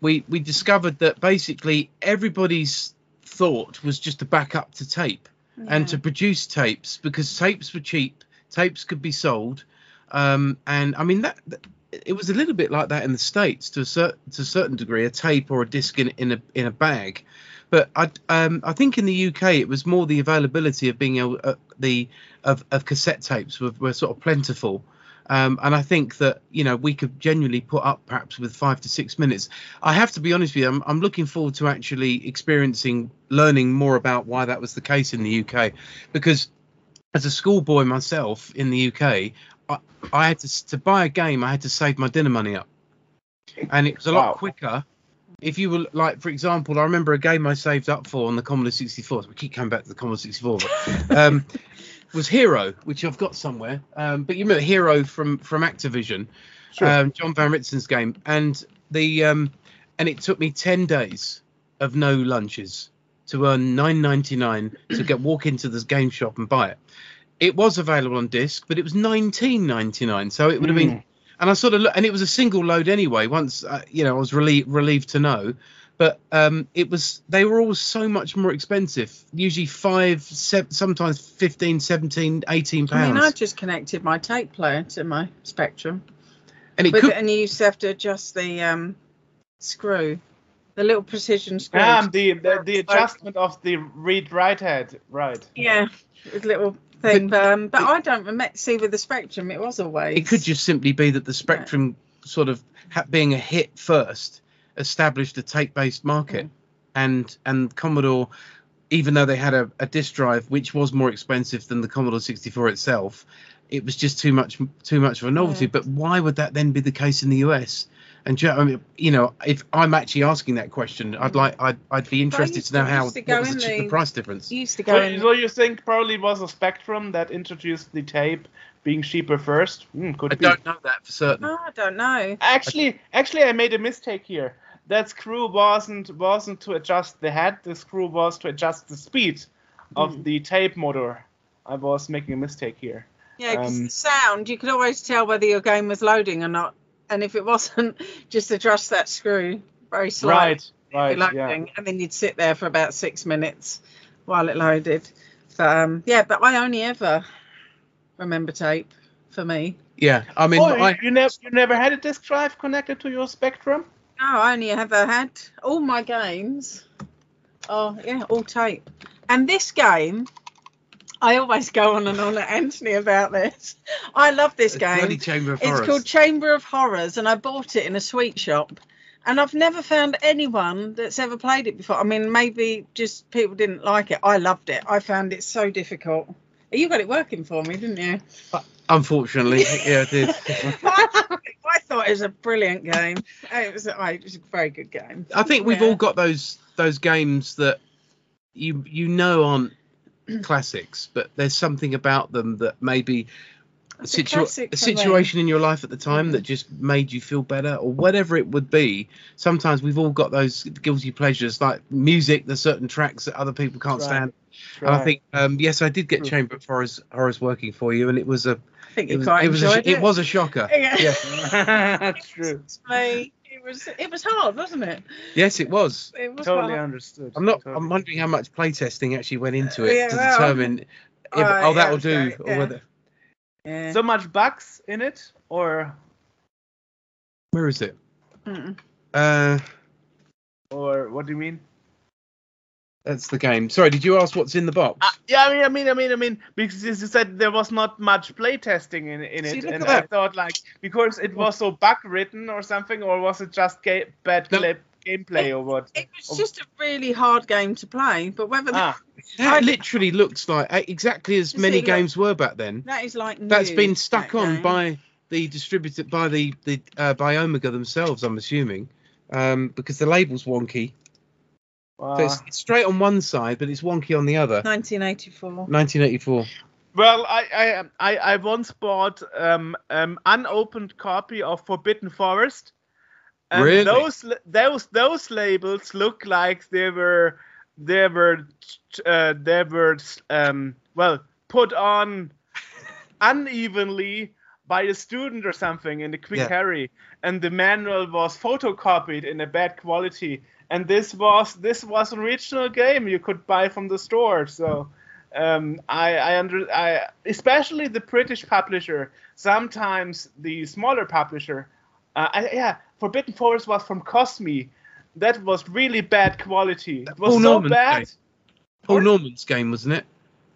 we we discovered that basically everybody's thought was just to back up to tape and to produce tapes because tapes were cheap, tapes could be sold, um, and I mean that. that- It was a little bit like that in the states to a certain to a certain degree, a tape or a disc in in a in a bag, but I um, I think in the UK it was more the availability of being able uh, the of, of cassette tapes were, were sort of plentiful. Um, and I think that you know we could genuinely put up perhaps with five to six minutes. I have to be honest with you, I'm, I'm looking forward to actually experiencing, learning more about why that was the case in the UK, because as a schoolboy myself in the UK, I, I had to to buy a game, I had to save my dinner money up, and it was a lot Wow. quicker. If you were like, for example, I remember a game I saved up for on the Commodore 64. So we keep coming back to the Commodore 64, but um, was Hero, which I've got somewhere. Um, but you remember Hero from from Activision, Sure. um, John Van Ryzin's game, and the um, and it took me ten days of no lunches to earn nine ninety nine to get walk into this game shop and buy it. It was available on disc, but it was nineteen ninety nine, so it would have been. And I sort of look, and it was a single load anyway. Once uh, you know, I was relieved relieved to know. But um, it was they were all so much more expensive. Usually five, seven, sometimes 15, 17, 18 I mean, I pounds. just connected my tape player to my Spectrum, And it with could, and you used to have to adjust the um, screw, the little precision screw. Um, the, the the adjustment of the read write head, right? yeah, with little thing. But, um, but I don't remember. See, with the Spectrum, it was always. it could just simply be that the Spectrum sort of ha- being a hit first established a tape-based market, Mm. and and Commodore, even though they had a, a disk drive which was more expensive than the Commodore 64 itself, it was just too much too much of a novelty. Yeah. But why would that then be the case in the US? And do you- I mean, you know, if I'm actually asking that question, I'd like I'd, I'd be interested used to know how to what was the, the the- price difference. You used to go So, in. so you think probably was a Spectrum that introduced the tape being cheaper first? Hmm, could I be. don't know that for certain. Oh, I don't know. Actually, actually, I made a mistake here. That screw wasn't wasn't to adjust the head. The screw was to adjust the speed of Hmm. the tape motor. I was making a mistake here. Yeah, 'cause Um, the sound, you could always tell whether your game was loading or not. And if it wasn't, just adjust that screw very slightly. Right, right, yeah. and then you'd sit there for about six minutes while it loaded. But um, yeah, but I only ever remember tape for me. Yeah, I mean, oh, I, you, you never you never had a disk drive connected to your Spectrum? No, I only ever had all my games. Oh yeah, all tape. And this game, I always go on and on at Anthony about this. I love this game. Chamber of It's Horrors. called Chamber of Horrors, and I bought it in a sweet shop. And I've never found anyone that's ever played it before. I mean, maybe just people didn't like it. I loved it. I found it so difficult. You got it working for me, didn't you? Uh, unfortunately, yeah, I did. I thought it was a brilliant game. It was, oh, it was a very good game. I think we've Yeah. all got those those games that you you know aren't classics, but there's something about them that maybe a, It's a situ- classic a for me. situation in your life at the time that just made you feel better or whatever it would be sometimes we've all got those guilty pleasures like music there's certain tracks that other people can't Right. stand and i think um, yes i did get True. chamber of horrors horrors working for you and it was a I think it you was quite it was a, enjoyed sh- it was a shocker Yeah. yeah That's true. Me, It was it was hard, wasn't it? yes it was It was Totally hard. understood. i'm not Totally. i'm wondering how much playtesting actually went into it Yeah, to well, determine if, uh, oh that'll do so, or whether Yeah. so much bugs in it, or where is it Mm. uh or what do you mean? That's the game sorry did you ask what's in the box Uh, yeah, I mean, I mean, I mean, I mean, because you said there was not much playtesting in in See, it, and I thought like because it was so bug written or something, or was it just ga- bad No. clip gameplay or what? It was just a really hard game to play, but whether Ah, That literally looks like uh, exactly as many see, look. games were back then. that is like that's been stuck that on game. by the distributor, by the the uh, by Omega themselves. I'm assuming, um, because the label's wonky. Wow. So it's, it's straight on one side, but it's wonky on the other. 1984. 1984. Well, I I I, I once bought um um unopened copy of Forbidden Forest. And Really? Those those those labels look like they were they were uh, they were um well put on unevenly by a student or something in the quick Yeah. carry, and the manual was photocopied in a bad quality. And this was this was an original game you could buy from the store. So um, I, I under I especially the British publisher. Sometimes the smaller publisher. Uh, I, yeah, Forbidden Forest was from Cosmi. That was really bad quality. It was Paul so Norman's bad. game. Paul? Norman's game, wasn't it?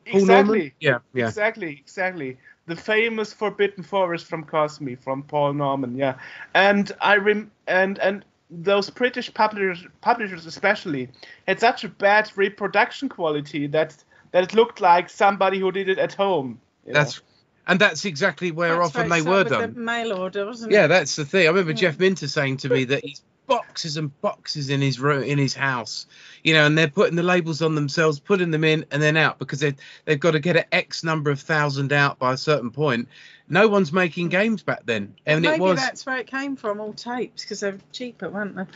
Paul Exactly. Norman? Yeah, yeah. Exactly, exactly. The famous Forbidden Forest from Cosmi, from Paul Norman, yeah. And I rem- and and those British publishers, publishers especially, had such a bad reproduction quality that that it looked like somebody who did it at home. you know. That's and that's exactly where That's often where they it were with done. The mail order, wasn't Yeah, it? that's the thing. I remember Yeah. Jeff Minter saying to me that he's boxes and boxes in his room, in his house, you know, and they're putting the labels on themselves, putting them in and then out because they they've got to get an X number of thousand out by a certain point. No one's making games back then, and Maybe it was that's where it came from, all tapes, because they're cheaper, weren't they?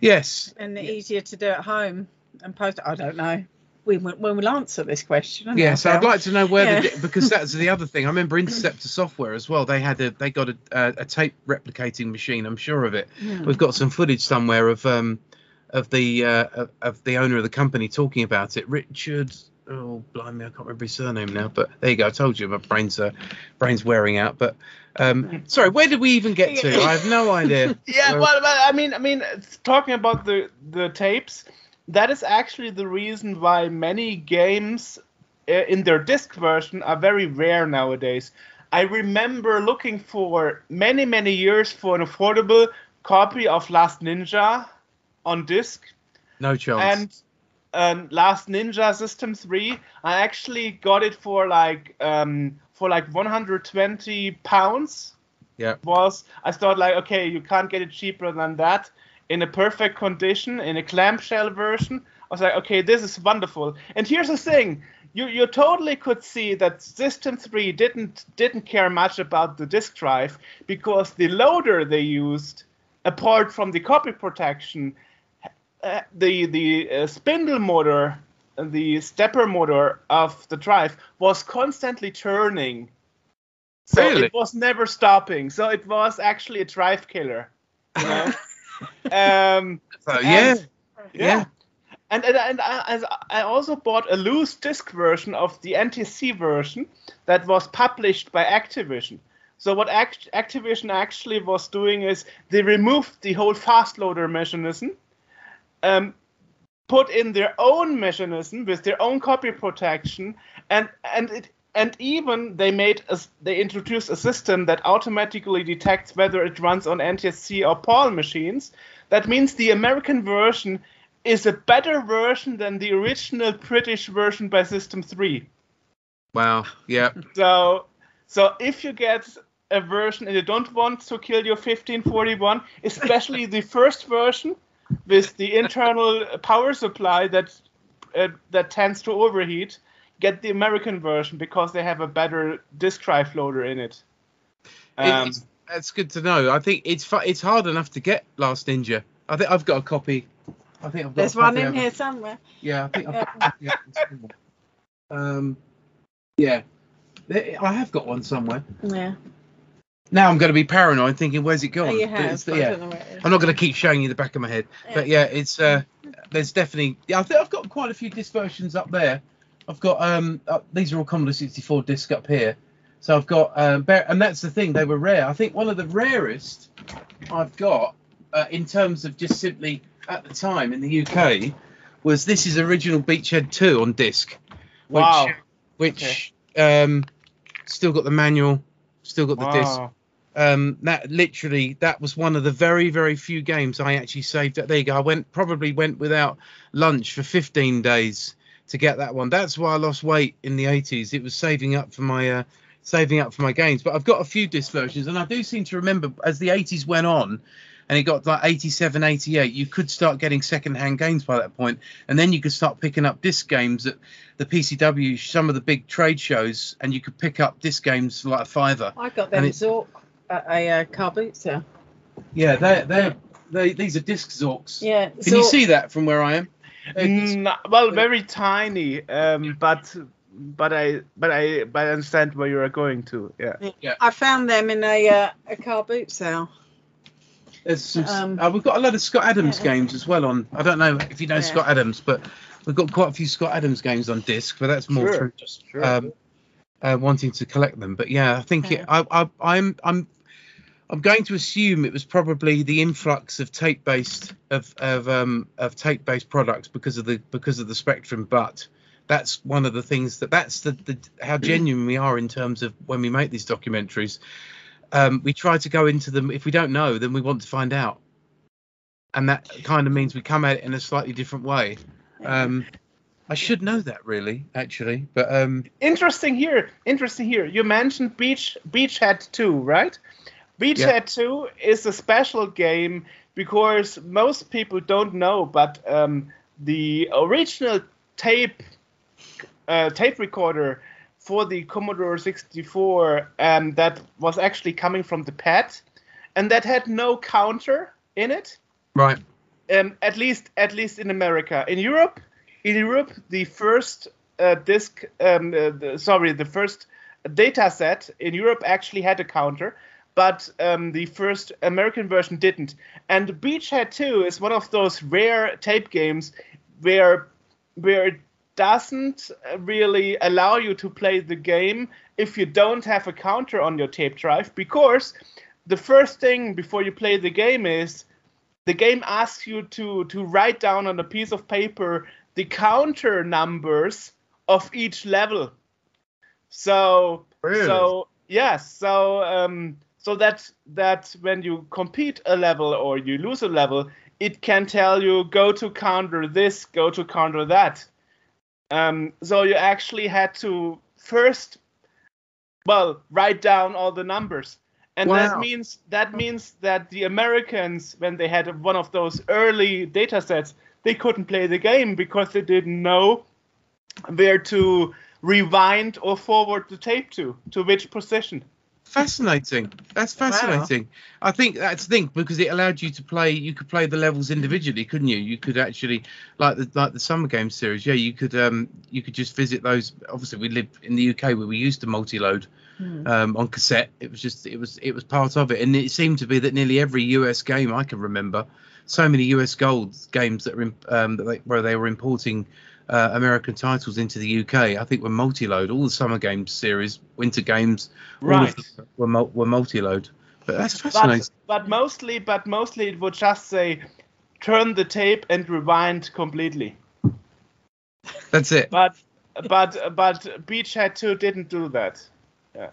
yes, And easier to do at home and post. I don't know. We will we'll answer this question. yeah. So I'd like to know where Yeah. the because that's the other thing. I remember Interceptor Software as well. They had a they got a, a, a tape replicating machine. I'm sure of it. Hmm. We've got some footage somewhere of um of the uh, of, of the owner of the company talking about it, Richard. Oh, blimey, I can't remember his surname now. But there you go. I told you my brain's uh, brain's wearing out. But um, sorry, where did we even get to? I have no idea. Yeah, Well- well, well, I mean, I mean, talking about the the tapes, that is actually the reason why many games uh, in their disc version are very rare nowadays. I remember looking for many many years for an affordable copy of Last Ninja on disc, No chance. and um, Last Ninja System 3, I actually got it for like um, for like 120 pounds. Yeah. Was I thought like okay, you can't get it cheaper than that in a perfect condition in a clamshell version. I was like, okay, this is wonderful. And here's the thing. You, you totally could see that System 3 didn't didn't care much about the disk drive because the loader they used, apart from the copy protection, uh, the the uh, spindle motor, the stepper motor of the drive was constantly turning. So Really? it was never stopping. So it was actually a drive killer. You know? um, so yeah, and- yeah. And and, and I, as I also bought a loose disc version of the NTSC version that was published by Activision. So what Act- Activision actually was doing is they removed the whole fast loader mechanism, um, put in their own mechanism with their own copy protection, and and it and even they made a, they introduced a system that automatically detects whether it runs on NTSC or PAL machines. That means the American version is a better version than the original British version by System 3. wow, yeah, So, so if you get a version and you don't want to kill your 1541, especially the first version with the internal power supply that uh, that tends to overheat, get the American version because they have a better disk drive loader in it. Um, it's, that's good to know. I think it's fu- it's hard enough to get Last Ninja. I think I've got a copy. I think I've got. There's a copy one in of here somewhere. Yeah, I think I've got. a copy somewhere. um, yeah, I have got one somewhere. Yeah. Now I'm going to be paranoid, thinking, "Where's it Oh, gone?" you have. it's- but I yeah, don't know where it is. I'm not going to keep showing you the back of my head, but yeah, it's uh, there's definitely. Yeah, I think I've got quite a few disc versions up there. I've got um, uh, these are all Commodore 64 disc up here. So I've got um, bear- and that's the thing, they were rare. I think one of the rarest I've got uh, in terms of just simply at the time in the UK was this is original Beachhead 2 on disc. Which, Wow. Which um, still got the manual, still got the disc um that literally that was one of the very very few games i actually saved there you go i went probably went without lunch for 15 days to get that one that's why i lost weight in the 80s it was saving up for my uh saving up for my games but i've got a few disc versions and i do seem to remember as the 80s went on and it got like 87 88 you could start getting second-hand games by that point and then you could start picking up disc games at the pcw some of the big trade shows and you could pick up disc games for like a fiver I got them Zork at a uh, car boot sale. Yeah, they're, they're, they these are disc Zorks. Yeah. Can you see that from where I am? They're Mm, well, very tiny, um, but but I but I but I understand where you are going to. Yeah. I found them in a uh, a car boot sale. There's some. um, uh, we've got a lot of Scott Adams yeah. games as well on. I don't know if you know Yeah. Scott Adams, but we've got quite a few Scott Adams games on disc. But that's more Sure, through just sure. um, uh, wanting to collect them. But yeah, I think it, I, I, I'm I'm I'm going to assume it was probably the influx of tape based of of um of tape based products because of the because of the spectrum. But that's one of the things that that's the, the how genuine we are in terms of when we make these documentaries. Um, we try to go into them. If we don't know, then we want to find out, and that kind of means we come at it in a slightly different way. Um, I should know that really, actually, but um, Interesting here. Interesting here. You mentioned Beach Beachhead 2, right? Beachhead Yeah. 2 is a special game because most people don't know, but um, the original tape uh, tape recorder for the Commodore 64 um, that was actually coming from the pad, and that had no counter in it. right. um, at least at least in America. In Europe, in Europe, the first uh, disk, um, uh, the, sorry, the first data set in Europe actually had a counter, but um, the first American version didn't. And Beachhead 2 is one of those rare tape games where where it doesn't really allow you to play the game if you don't have a counter on your tape drive because the first thing before you play the game is the game asks you to to write down on a piece of paper the counter numbers of each level. So Really? so yes, so um so that that when you compete a level or you lose a level, it can tell you go to counter this, go to counter that. Um so you actually had to first well write down all the numbers. And that means that means that the Americans, when they had one of those early Datasettes, they couldn't play the game because they didn't know where to rewind or forward the tape to, to which position. Fascinating. That's fascinating. I think that's the thing because it allowed you to play. You could play the levels individually, couldn't you? You could actually, like the like the summer game series. Yeah, you could um you could just visit those. Obviously, we lived in the UK where we used to multi-load um, on cassette. It was just it was it was part of it, and it seemed to be that nearly every US game I can remember, so many US gold games that were in, um that they, where they were importing. Uh, American titles into the UK, I think were multi-load. All the summer games series, winter games, all of Right. them were mul- were multi-load. But that's fascinating. But, but mostly, but mostly it would just say, turn the tape and rewind completely. That's it. But but but Beachhead 2 didn't do that. Yeah.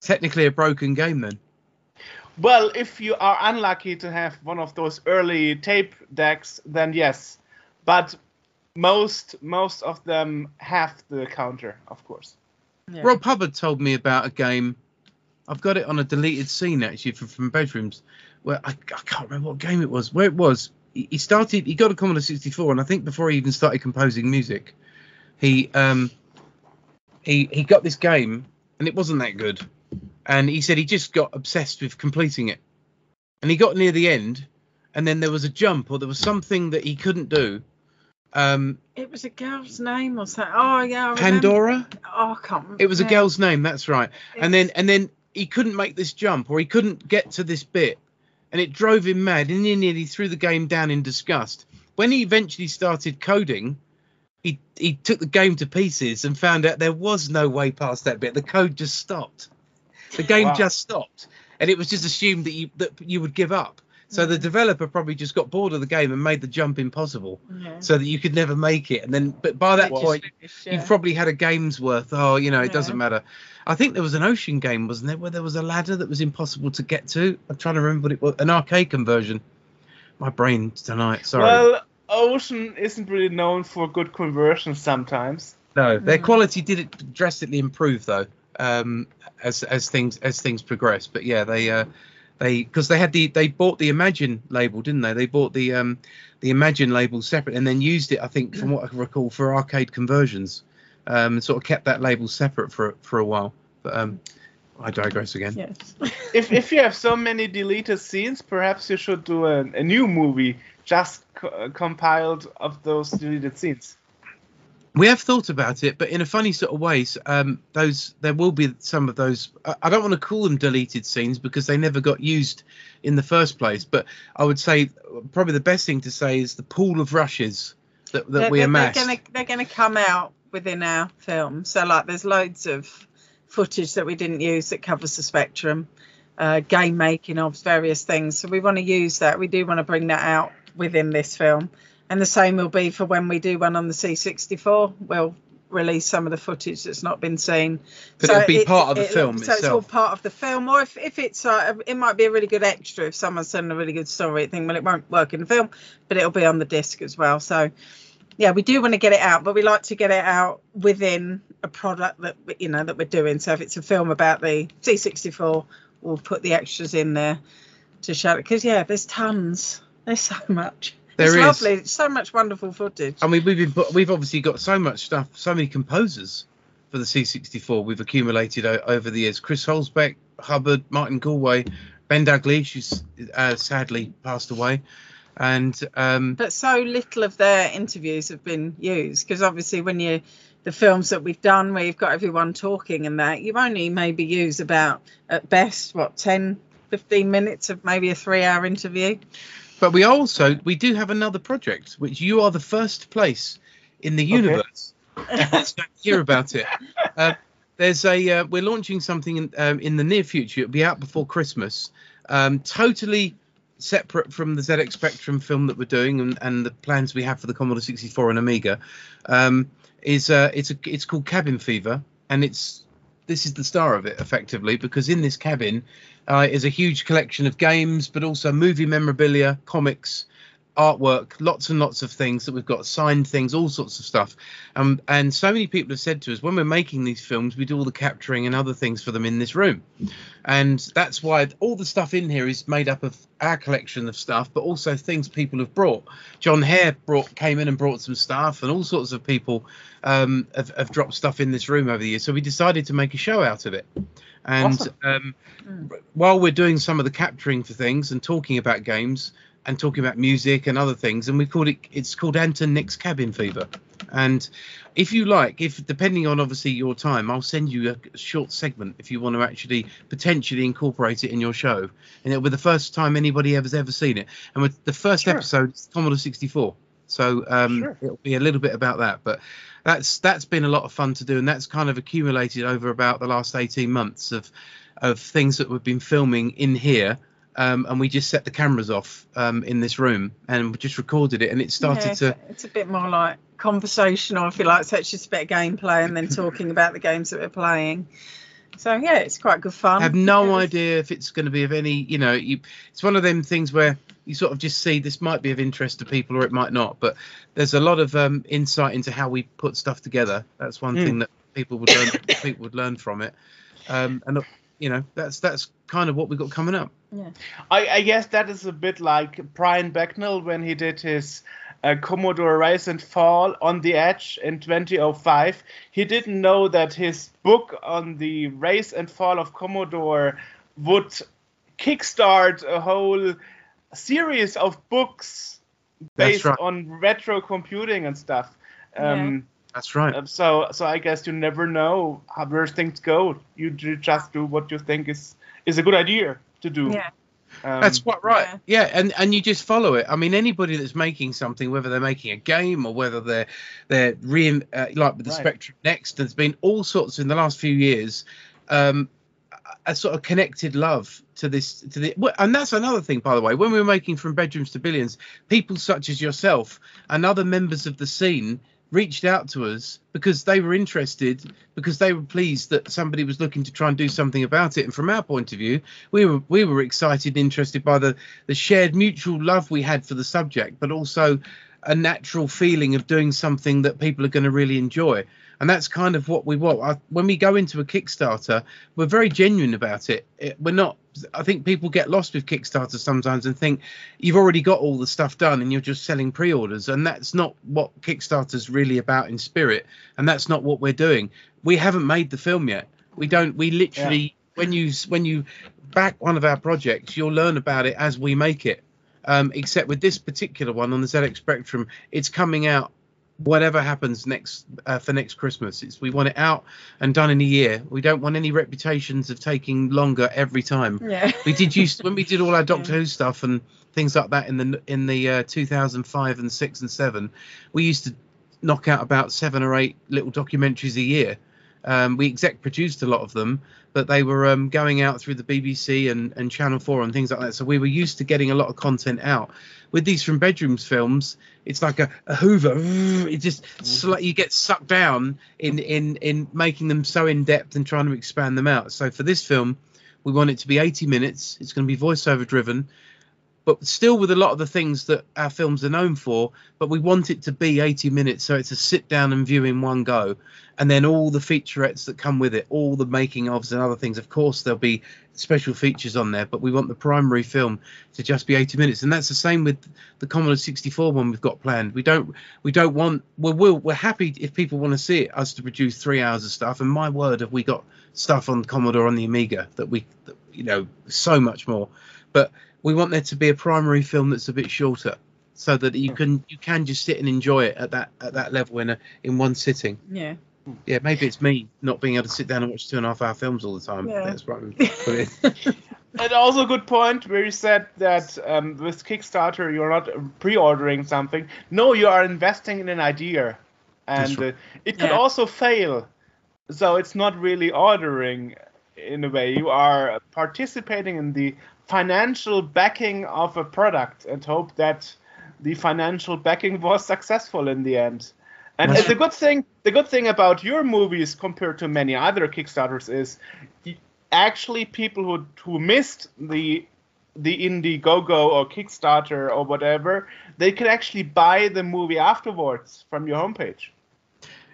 Technically a broken game then. Well, if you are unlucky to have one of those early tape decks, then yes. But most most of them have the counter, of course. Yeah. Rob Hubbard told me about a game. I've got it on a deleted scene actually from, from bedrooms where I, I can't remember what game it was. Where it was, he he started. He got a Commodore 64, and I think before he even started composing music, he um he he got this game and it wasn't that good, and he said he just got obsessed with completing it, and he got near the end, and then there was a jump or there was something that he couldn't do. Um, It was a girl's name or something. Oh yeah, I remember. Pandora. Oh, I can't remember. It was a girl's name. That's right. And then and then he couldn't make this jump or he couldn't get to this bit, and it drove him mad. And he nearly threw the game down in disgust. When he eventually started coding, he he took the game to pieces and found out there was no way past that bit. The code just stopped. The game Wow. just stopped, and it was just assumed that you that you would give up. So the developer probably just got bored of the game and made the jump impossible, Yeah. so that you could never make it. And then, but by that It point, finished, You've probably had a game's worth. Oh, you know, it doesn't matter. I think there was an ocean game, wasn't there, where there was a ladder that was impossible to get to. I'm trying to remember what it was. An arcade conversion. My brain tonight. Sorry. Well, Ocean isn't really known for good conversions sometimes. no, their Mm. quality did it drastically improve though, um, as as things as things progress. But yeah, they uh, they because they had the they bought the Imagine label, didn't they? They bought the um the Imagine label separate and then used it, I think, from what I can recall, for arcade conversions. Um, sort of kept that label separate for for a while. But um, I digress again. Yes. If if you have so many deleted scenes, perhaps you should do a, a new movie just co- compiled of those deleted scenes. We have thought about it, but in a funny sort of ways, um, those there will be some of those. I, don't want to call them deleted scenes because they never got used in the first place. But I would say probably the best thing to say is the pool of rushes that, that they're, we amassed. They're gonna, they're gonna come out within our film. So like, there's loads of footage that we didn't use that covers the spectrum, uh, game making of various things. So we want to use that. We do want to bring that out within this film. And the same will be for when we do one on the C64. We'll release some of the footage that's not been seen. But it'll be part of the film itself. So it's all part of the film, or if, if it's uh, it might be a really good extra if someone's telling a really good story. I think well it won't work in the film, but it'll be on the disc as well. So yeah, we do want to get it out, but we like to get it out within a product that you know that we're doing. So if it's a film about the C64, we'll put the extras in there to show it. Because yeah, there's tons. There's so much. There it's is. lovely. So much wonderful footage. I mean, we've been, put- we've obviously got so much stuff, so many composers for the C64 we've accumulated o- over the years. Chris Huelsbeck, Hubbard, Martin Galway, Ben Dalglish, who's uh, sadly passed away, and um, but so little of their interviews have been used because obviously when you the films that we've done where you've got everyone talking and that you only maybe use about at best what 10 15 minutes of maybe a three hour interview But we also we do have another project, which you are the first place in the universe to hear about it. Uh, there's a uh, we're launching something in, um, in the near future. It'll be out before Christmas. Um, totally separate from the ZX Spectrum film that we're doing and, and the plans we have for the Commodore 64 and Amiga. Um, is uh, it's a, it's called Cabin Fever, and it's this is the star of it effectively because in this cabin uh, is a huge collection of games, but also movie memorabilia, comics, artwork, lots and lots of things that we've got signed things, all sorts of stuff. Um, and so many people have said to us when we're making these films, we do all the capturing and other things for them in this room, and that's why all the stuff in here is made up of our collection of stuff, but also things people have brought. John Hare brought came in and brought some stuff, and all sorts of people um, have, have dropped stuff in this room over the years. So we decided to make a show out of it. And Awesome. um, Mm. while we're doing some of the capturing for things and talking about games and talking about music and other things, and we called it it's called Ant and Nic's Cabin Fever. And if you like, if depending on obviously your time, I'll send you a short segment if you want to actually potentially incorporate it in your show. And it'll be the first time anybody ever's ever seen it. And with the first Sure. episode is Commodore 64. So um, Sure. it'll be a little bit about that, but that's that's been a lot of fun to do, and that's kind of accumulated over about the last 18 months of of things that we've been filming in here. Um, and we just set the cameras off um, in this room and we just recorded it, and it started Yeah, to. it's, it's a bit more like conversational if you like so it's just a bit of gameplay and then talking about the games that we're playing so yeah it's quite good fun I have no Yeah, idea if it's going to be of any, you know, you, it's one of them things where you sort of just see this might be of interest to people or it might not, but there's a lot of um, insight into how we put stuff together. That's one Mm. thing that people would learn, people would learn from it, um, and you know, that's that's kind of what we've got coming up. I, I guess that is a bit like Brian Bagnall when he did his uh, Commodore Rise and Fall on the Edge in 2005. He didn't know that his book on the rise and fall of Commodore would kickstart a whole series of books based right. on retro computing and stuff. Um, That's right. uh, So, so I guess you never know how where things go. You ju- just do what you think is is a good idea to do. Yeah. Um, That's quite right. Yeah. Yeah. and and you just follow it. I mean, anybody that's making something, whether they're making a game or whether they're they're re uh, like with the Right. Spectrum Next, there's been all sorts in the last few years. Um, a sort of connected love to this to the well, and that's another thing by the way when we were making from bedrooms to billions people such as yourself and other members of the scene reached out to us because they were interested because they were pleased that somebody was looking to try and do something about it. And from our point of view we were we were excited and interested by the the shared mutual love we had for the subject but also a natural feeling of doing something that people are going to really enjoy. And that's kind of what we want. I, when we go into a kickstarter we're very genuine about it. it we're not i think people get lost with kickstarter sometimes and think you've already got all the stuff done and you're just selling pre-orders. And that's not what kickstarter's really about in spirit. And that's not what we're doing. We haven't made the film yet. We don't we literally when you when you back one of our projects you'll learn about it as we make it um, except with this particular one on the ZX Spectrum, it's coming out whatever happens next uh, for next Christmas. It's we want it out and done in a year. We don't want any reputations of taking longer every time. Yeah. We did use when we did all our Doctor Who stuff and things like that in the in the uh, 2005 and six and seven. We used to knock out about seven or eight little documentaries a year. Um, we exec produced a lot of them, but they were um, going out through the BBC and, and Channel 4 and things like that. So we were used to getting a lot of content out. With these from bedrooms films, it's like a, a Hoover. It just sli- you get sucked down in, in in making them so in depth and trying to expand them out. So for this film, we want it to be 80 minutes. It's going to be voiceover driven, but still with a lot of the things that our films are known for. But we want it to be 80 minutes, so it's a sit down and view in one go, and then all the featurettes that come with it, all the making ofs and other things. Of course, there'll be special features on there, but we want the primary film to just be 80 minutes, and that's the same with the Commodore 64 one we've got planned. We don't we don't want we're we're, we're happy if people want to see it us to produce three hours of stuff. And my word, have we got stuff on Commodore on the Amiga that we that, you know so much more, but we want there to be a primary film that's a bit shorter so that you can you can just sit and enjoy it at that at that level in a in one sitting Yeah. yeah maybe it's me not being able to sit down and watch two and a half hour films all the time Yeah. that's right we put. And also a good point where you said that um, with Kickstarter you're not pre-ordering something. No, you are investing in an idea, and right. uh, it could Yeah. also fail. So it's not really ordering in a way. You are participating in the financial backing of a product and hope that the financial backing was successful in the end. And That's the good thing, the good thing about your movies compared to many other Kickstarters is, actually people who who missed the the Indiegogo or Kickstarter or whatever, they can actually buy the movie afterwards from your homepage.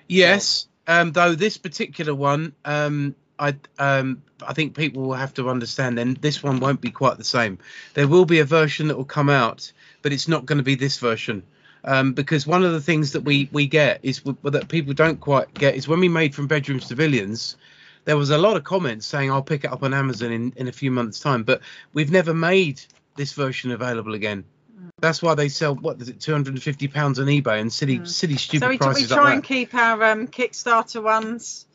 yes um though this particular one um I um I think people will have to understand then this one won't be quite the same. There will be a version that will come out, but it's not going to be this version. Um, because one of the things that we we get is that people don't quite get is when we made from Bedrooms to Billions, there was a lot of comments saying I'll pick it up on Amazon in in a few months time, but we've never made this version available again. That's why they sell what is it, two hundred and fifty pounds on eBay and silly silly stupid So we, we try like and that. keep our um, Kickstarter ones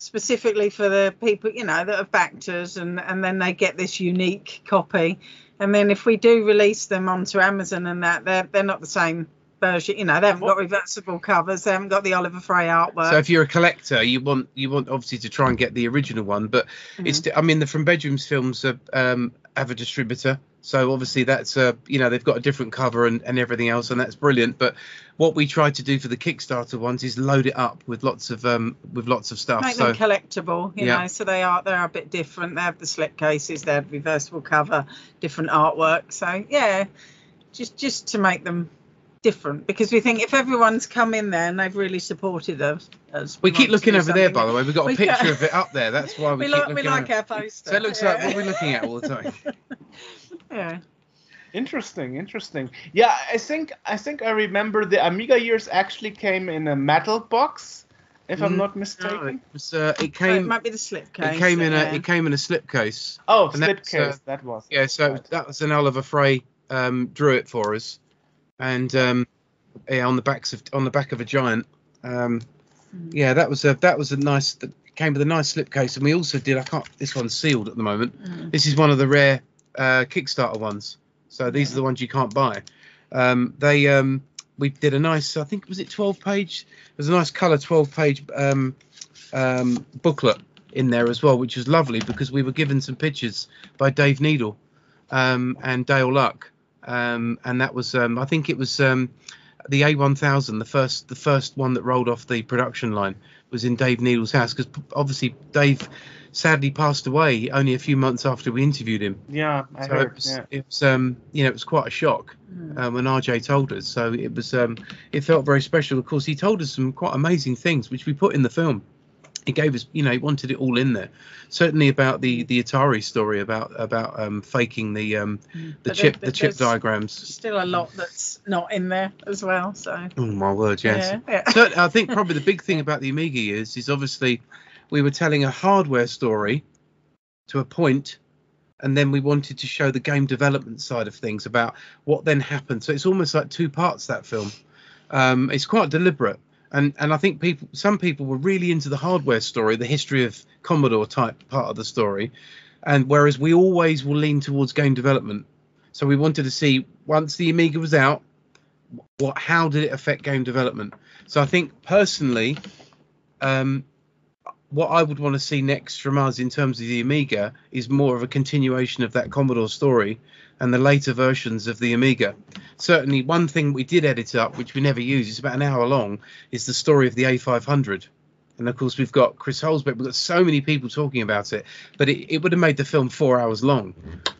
specifically for the people you know that have backed us, and and then they get this unique copy. And then if we do release them onto Amazon and that, they're they're not the same version. You know, they haven't got reversible covers. They haven't got the Oliver Frey artwork. So if you're a collector, you want you want obviously to try and get the original one, but it's I mean the From Bedrooms films are, um, have a distributor, so obviously that's a you know they've got a different cover and, and everything else, and that's brilliant. But what we try to do for the Kickstarter ones is load it up with lots of um with lots of stuff. make so them collectible, you Yeah. know. So they are they are a bit different. They have the slip cases, they have reversible cover, different artwork. So yeah, just just to make them different because we think if everyone's come in there and they've really supported us, us we want keep looking do over there, by the way. We've got a We picture can- of it up there. That's why we, We keep like we like over. our poster. So it looks yeah. like what we're looking at all the time. yeah. Interesting, interesting. Yeah, I think I think I remember the Amiga years actually came in a metal box, if I'm Mm, not No, it mistaken. was. Uh, it So it came. might be the slipcase. It came in yeah. a. It came in a slipcase. Oh, and that's, slipcase, uh, that was. Yeah, so Right. that was an Oliver Frey um, drew it for us, and um, yeah, on the backs of on the back of a giant. Um, Mm. yeah, that was a that was a nice. That came with a nice slipcase, and we also did. I can't. This one's sealed at the moment. Mm. This is one of the rare uh, Kickstarter ones. So these are the ones you can't buy. Um, they um, we did a nice. I think was it 12 page. There's a nice color 12 page um, um, booklet in there as well, which was lovely because we were given some pictures by Dave Needle um, and Dale Luck, um, and that was um, I think it was um, the A1000, the first the first one that rolled off the production line was in Dave Needle's house because obviously Dave sadly passed away only a few months after we interviewed him. Yeah, I so heard. it was, yeah. it was um, you know it was quite a shock Mm. uh, when RJ told us. So it was um, it felt very special. Of course, he told us some quite amazing things which we put in the film. He gave us, you know, he wanted it all in there. Certainly about the the Atari story about about um, faking the um, the But chip there- the chip diagrams. Still a lot that's not in there as well. So Oh my word, yes. yeah, yeah. so I think probably the big thing about the Amiga is is obviously we were telling a hardware story to a point, and then we wanted to show the game development side of things about what then happened. So it's almost like two parts that film. Um, it's quite deliberate, and and I think people some people were really into the hardware story, the history of Commodore type part of the story, and whereas we always will lean towards game development. So we wanted to see once the Amiga was out, what how did it affect game development? So I think personally, um, what I would want to see next from us in terms of the Amiga is more of a continuation of that Commodore story and the later versions of the Amiga. Certainly, one thing we did edit up, which we never use, it's about an hour long, is the story of the A500. And of course, we've got Chris Huelsbeck. We've got so many people talking about it, but it, it would have made the film four hours long.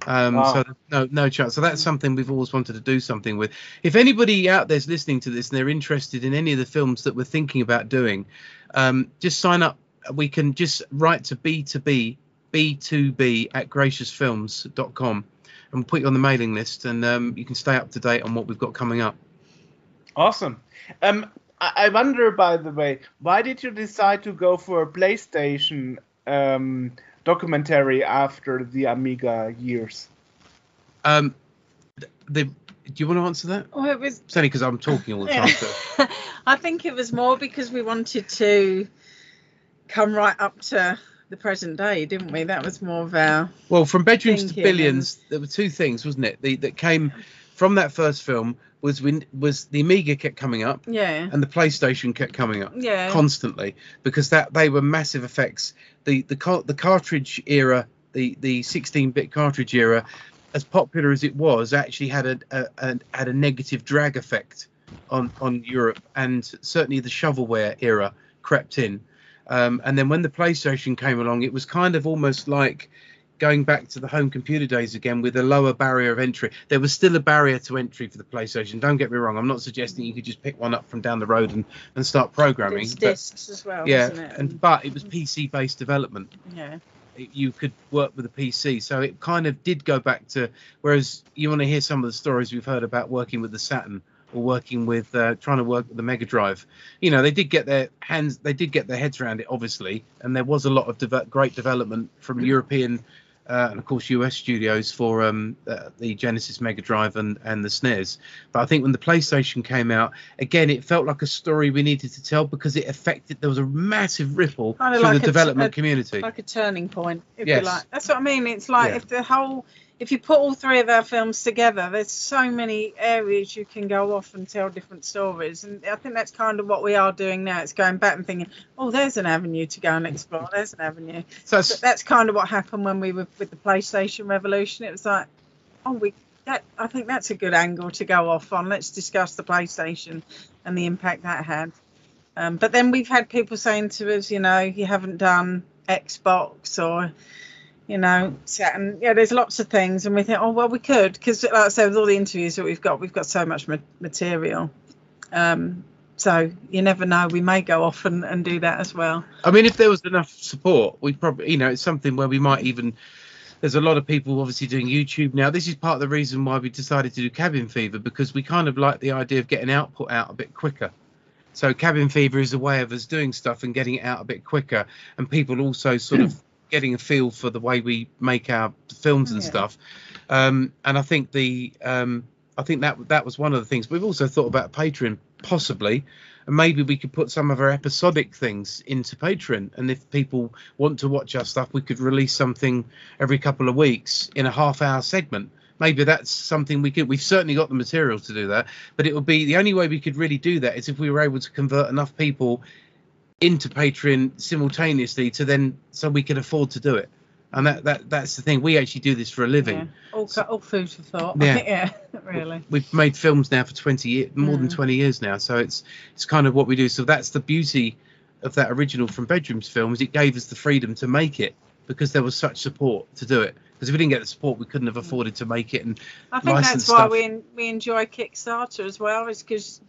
Um, Wow. So no, no chance. So that's something we've always wanted to do something with. If anybody out there's listening to this and they're interested in any of the films that we're thinking about doing, um, just sign up. We can just write to B2B, B2B at graciousfilms.com and we'll put you on the mailing list and um, you can stay up to date on what we've got coming up. Awesome. Um, I, I wonder, by the way, why did you decide to go for a PlayStation um, documentary after the Amiga years? Um, the, do you want to answer that? Oh, it was. It's only because I'm talking all the time. So. I think it was more because we wanted to come right up to the present day, didn't we? That was more of our. Well, from bedrooms to billions, there were two things, wasn't it? The, that came from that first film was when was the Amiga kept coming up Yeah. and the PlayStation kept coming up Yeah. constantly because that they were massive effects. The the car, the cartridge era, the the 16-bit cartridge era, as popular as it was, actually had a, a, a had a negative drag effect on on Europe, and certainly the shovelware era crept in. Um, and then when the PlayStation came along, it was kind of almost like going back to the home computer days again with a lower barrier of entry. There was still a barrier to entry for the PlayStation. Don't get me wrong. I'm not suggesting you could just pick one up from down the road and, and start programming. It's but- discs as well, yeah, isn't it? and but it was PC based development. yeah. It- you could work with a PC, so it kind of did go back to. Whereas you want to hear some of the stories we've heard about working with the Saturn or working with uh, trying to work with the Mega Drive. You know, they did get their hands, they did get their heads around it, obviously, and there was a lot of deve- great development from European. Uh, and of course, US studios for um, uh, the Genesis Mega Drive and, and the SNES. But I think when the PlayStation came out, again, it felt like a story we needed to tell because it affected. There was a massive ripple Kinda through like the development a- community. Like a turning point, if Yes. you like. That's what I mean. It's like Yeah. if the whole, if you put all three of our films together, there's so many areas you can go off and tell different stories. And I think that's kind of what we are doing now. It's going back and thinking, oh, there's an avenue to go and explore. There's an avenue. so that's kind of what happened when we were with the PlayStation Revolution. It was like, oh, we that I think that's a good angle to go off on. Let's discuss the PlayStation and the impact that had. Um, but then we've had people saying to us, you know, you haven't done Xbox or, you know, and Yeah, there's lots of things, and we think, oh well, we could because, like I said, with all the interviews that we've got, we've got so much ma- material. Um, so you never know. We may go off and, and do that as well. I mean, if there was enough support, we probably, you know, it's something where we might even there's a lot of people obviously doing YouTube now. This is part of the reason why we decided to do Cabin Fever because we kind of like the idea of getting output out a bit quicker. So Cabin Fever is a way of us doing stuff and getting it out a bit quicker, and people also sort of getting a feel for the way we make our films and Yeah. stuff. Um, and I think the um, I think that that was one of the things. We've also thought about Patreon possibly, and maybe we could put some of our episodic things into Patreon. And if people want to watch our stuff, we could release something every couple of weeks in a half-hour segment. Maybe that's something we could. We've certainly got the material to do that, but it would be the only way we could really do that is if we were able to convert enough people into Patreon simultaneously to then so we could afford to do it. And that, that that's the thing. We actually do this for a living. Yeah. All, co- all food for thought. Yeah. yeah, really. We've made films now for 20 years, more than Mm. 20 years now. So it's it's kind of what we do. So that's the beauty of that original from Bedrooms film is it gave us the freedom to make it because there was such support to do it. Because if we didn't get the support, we couldn't have afforded to make it. And I think that's why stuff. we we enjoy Kickstarter as well, is because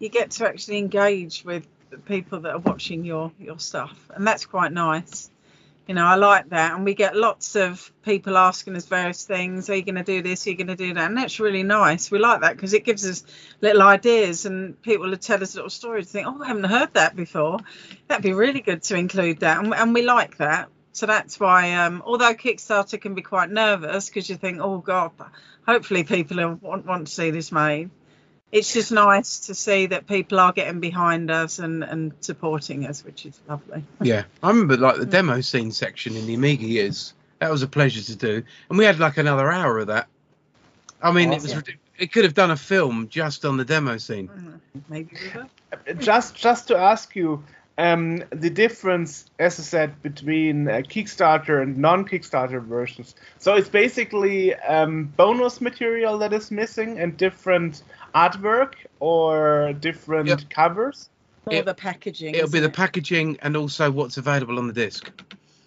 you get to actually engage with people that are watching your your stuff, and that's quite nice. You know, I like that, and we get lots of people asking us various things. Are you going to do this? Are you going to do that? And that's really nice. We like that because it gives us little ideas, and people will tell us little stories. Think, oh, I haven't heard that before. That'd be really good to include that, and, and we like that. So that's why, um, although Kickstarter can be quite nervous because you think, oh God, hopefully people want, want to see this made. It's just nice to see that people are getting behind us and, and supporting us, which is lovely. yeah, I remember like the Mm. demo scene section in the Amiga years. That was a pleasure to do, and we had like another hour of that. I mean, it was Awesome. ridic- it could have done a film just on the demo scene. Mm, Maybe just just to ask you um, the difference as i said between uh, kickstarter and non-kickstarter versions so it's basically um, bonus material that is missing and different artwork or different Yep. covers More It- the packaging. It'll be isn't the packaging and also what's available on the disc.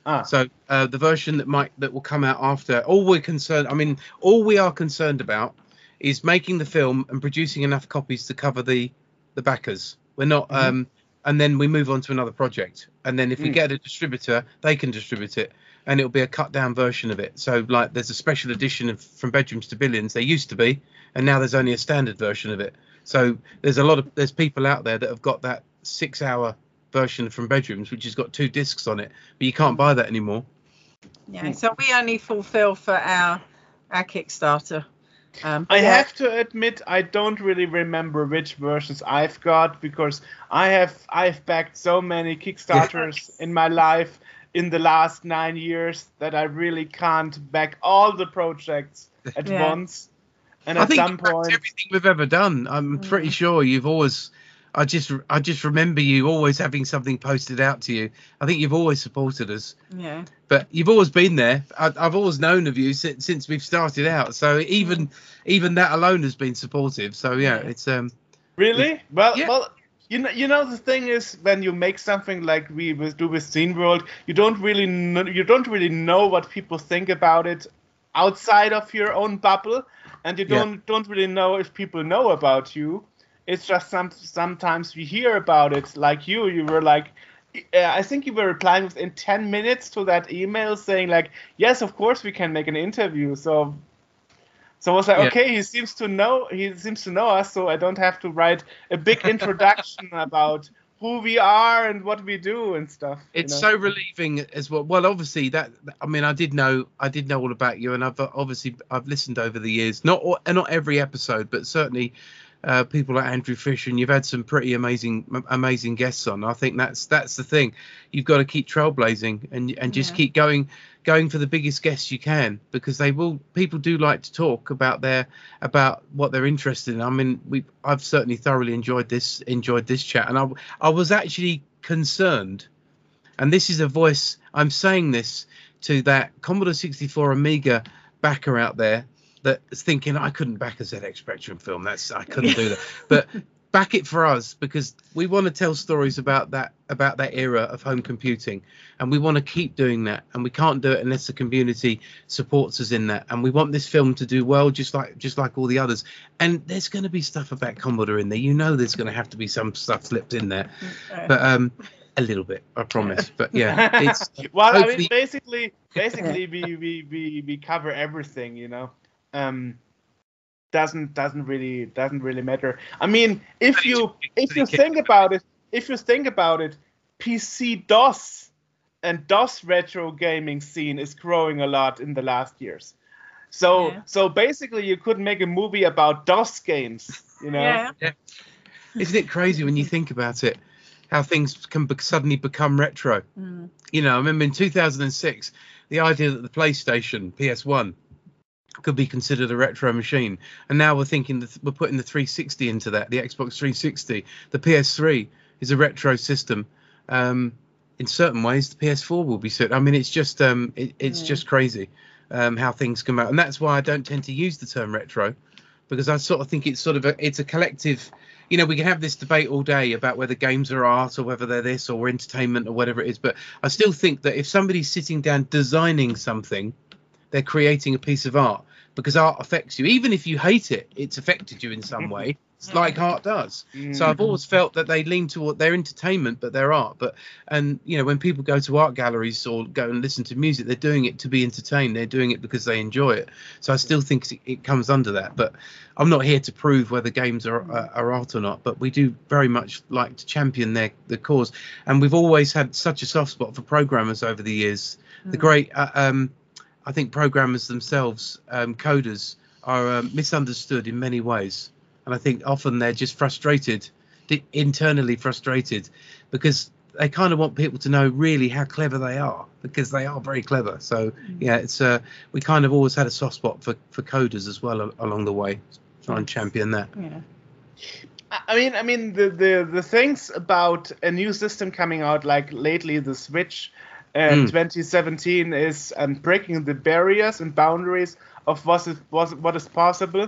ah So uh, the version that might that will come out after. All we're concerned, I mean, all we are concerned about is making the film and producing enough copies to cover the the backers. We're not, Mhm. um, and then we move on to another project. And then if we Mm. get a distributor, they can distribute it, and it'll be a cut down version of it. So like, there's a special edition of From Bedrooms to Billions. There used to be, and now there's only a standard version of it. So there's a lot of there's people out there that have got that six hour version from Bedrooms, which has got two discs on it, but you can't buy that anymore. Yeah, so we only fulfill for our our Kickstarter. Um, I yeah, have to admit I don't really remember which versions I've got because I have I've backed so many Kickstarters in my life in the last nine years that I really can't back all the projects at Yeah. once. And I at think some you've backed point, everything we've ever done. I'm pretty Mm. sure you've always. I just I just remember you always having something posted out to you. I think you've always supported us, yeah, but you've always been there. I, I've always known of you since since we've started out. So even even that alone has been supportive. So yeah, Yeah. it's um really well, Yeah. well. You know, you know the thing is when you make something like we do with Scene World, you don't really know, you don't really know what people think about it outside of your own bubble, and you don't don't really know if people know about you. It's just some sometimes we hear about it. Like you, you were like, uh, I think you were replying within ten minutes to that email saying like, yes, of course we can make an interview. So. So I was like, Yeah. okay, he seems to know he seems to know us, so I don't have to write a big introduction about who we are and what we do and stuff. you it's know? so relieving as well. Well, obviously that I mean I did know I did know all about you, and I've obviously I've listened over the years. Not all, not every episode, but certainly uh, people like Andrew Fisher, and you've had some pretty amazing m- amazing guests on. I think that's that's the thing. You've got to keep trailblazing and and just Yeah. keep going going for the biggest guests you can because they will people do like to talk about their about what they're interested in. I mean, we I've certainly thoroughly enjoyed this enjoyed this chat, and I I was actually concerned and this is a voice i'm saying this to that commodore 64 amiga backer out there that's thinking i couldn't back a zx spectrum film. That's i couldn't do that. But back it for us because we want to tell stories about that about that era of home computing and we want to keep doing that and we can't do it unless the community supports us in that and we want this film to do well just like just like all the others. And there's going to be stuff about commodore in there. You know there's going to have to be some stuff slipped in there. But um A little bit, I promise. But yeah, it's well, I mean, basically, basically, we, we, we, we cover everything, you know. Um, doesn't doesn't really doesn't really matter. I mean, if you if you think about it, if you think about it, PC DOS and DOS retro gaming scene is growing a lot in the last years. So Yeah. so basically, you could make a movie about DOS games, you know. Yeah. isn't it crazy when you think about it? How things can be- suddenly become retro. Mm. You know, I remember in 2006, the idea that the PlayStation PS1 could be considered a retro machine, and now we're thinking that we're putting the 360 into that, the Xbox 360, the PS3 is a retro system. Um, in certain ways, the PS4 will be. cer- I mean, it's just um, it, it's Yeah. just crazy um, how things come out, and that's why I don't tend to use the term retro because I sort of think it's sort of a it's a collective. You know, we can have this debate all day about whether games are art or whether they're this or entertainment or whatever it is, but I still think that if somebody's sitting down designing something, they're creating a piece of art because art affects you. Even if you hate it, it's affected you in some way. It's like art does. So I've always felt that they lean toward their entertainment, but their art. But and you know when people go to art galleries or go and listen to music, they're doing it to be entertained. They're doing it because they enjoy it. So I still think it- comes under that. But I'm not here to prove whether games are are, are art or not. But we do very much like to champion their the cause. And we've always had such a soft spot for programmers over the years. The Mm. great, uh, um, I think programmers themselves, um, coders, are um, misunderstood in many ways and I think often they're just frustrated, internally frustrated, because they kind of want people to know really how clever they are, because they are very clever. So yeah, it's uh, we kind of always had a soft spot for for coders as well along the way. Try and champion that. Yeah. I I mean, I mean the, the the things about a new system coming out, like lately the Switch, in Mm. 2017 is um, breaking the barriers and boundaries of what is what, is possible.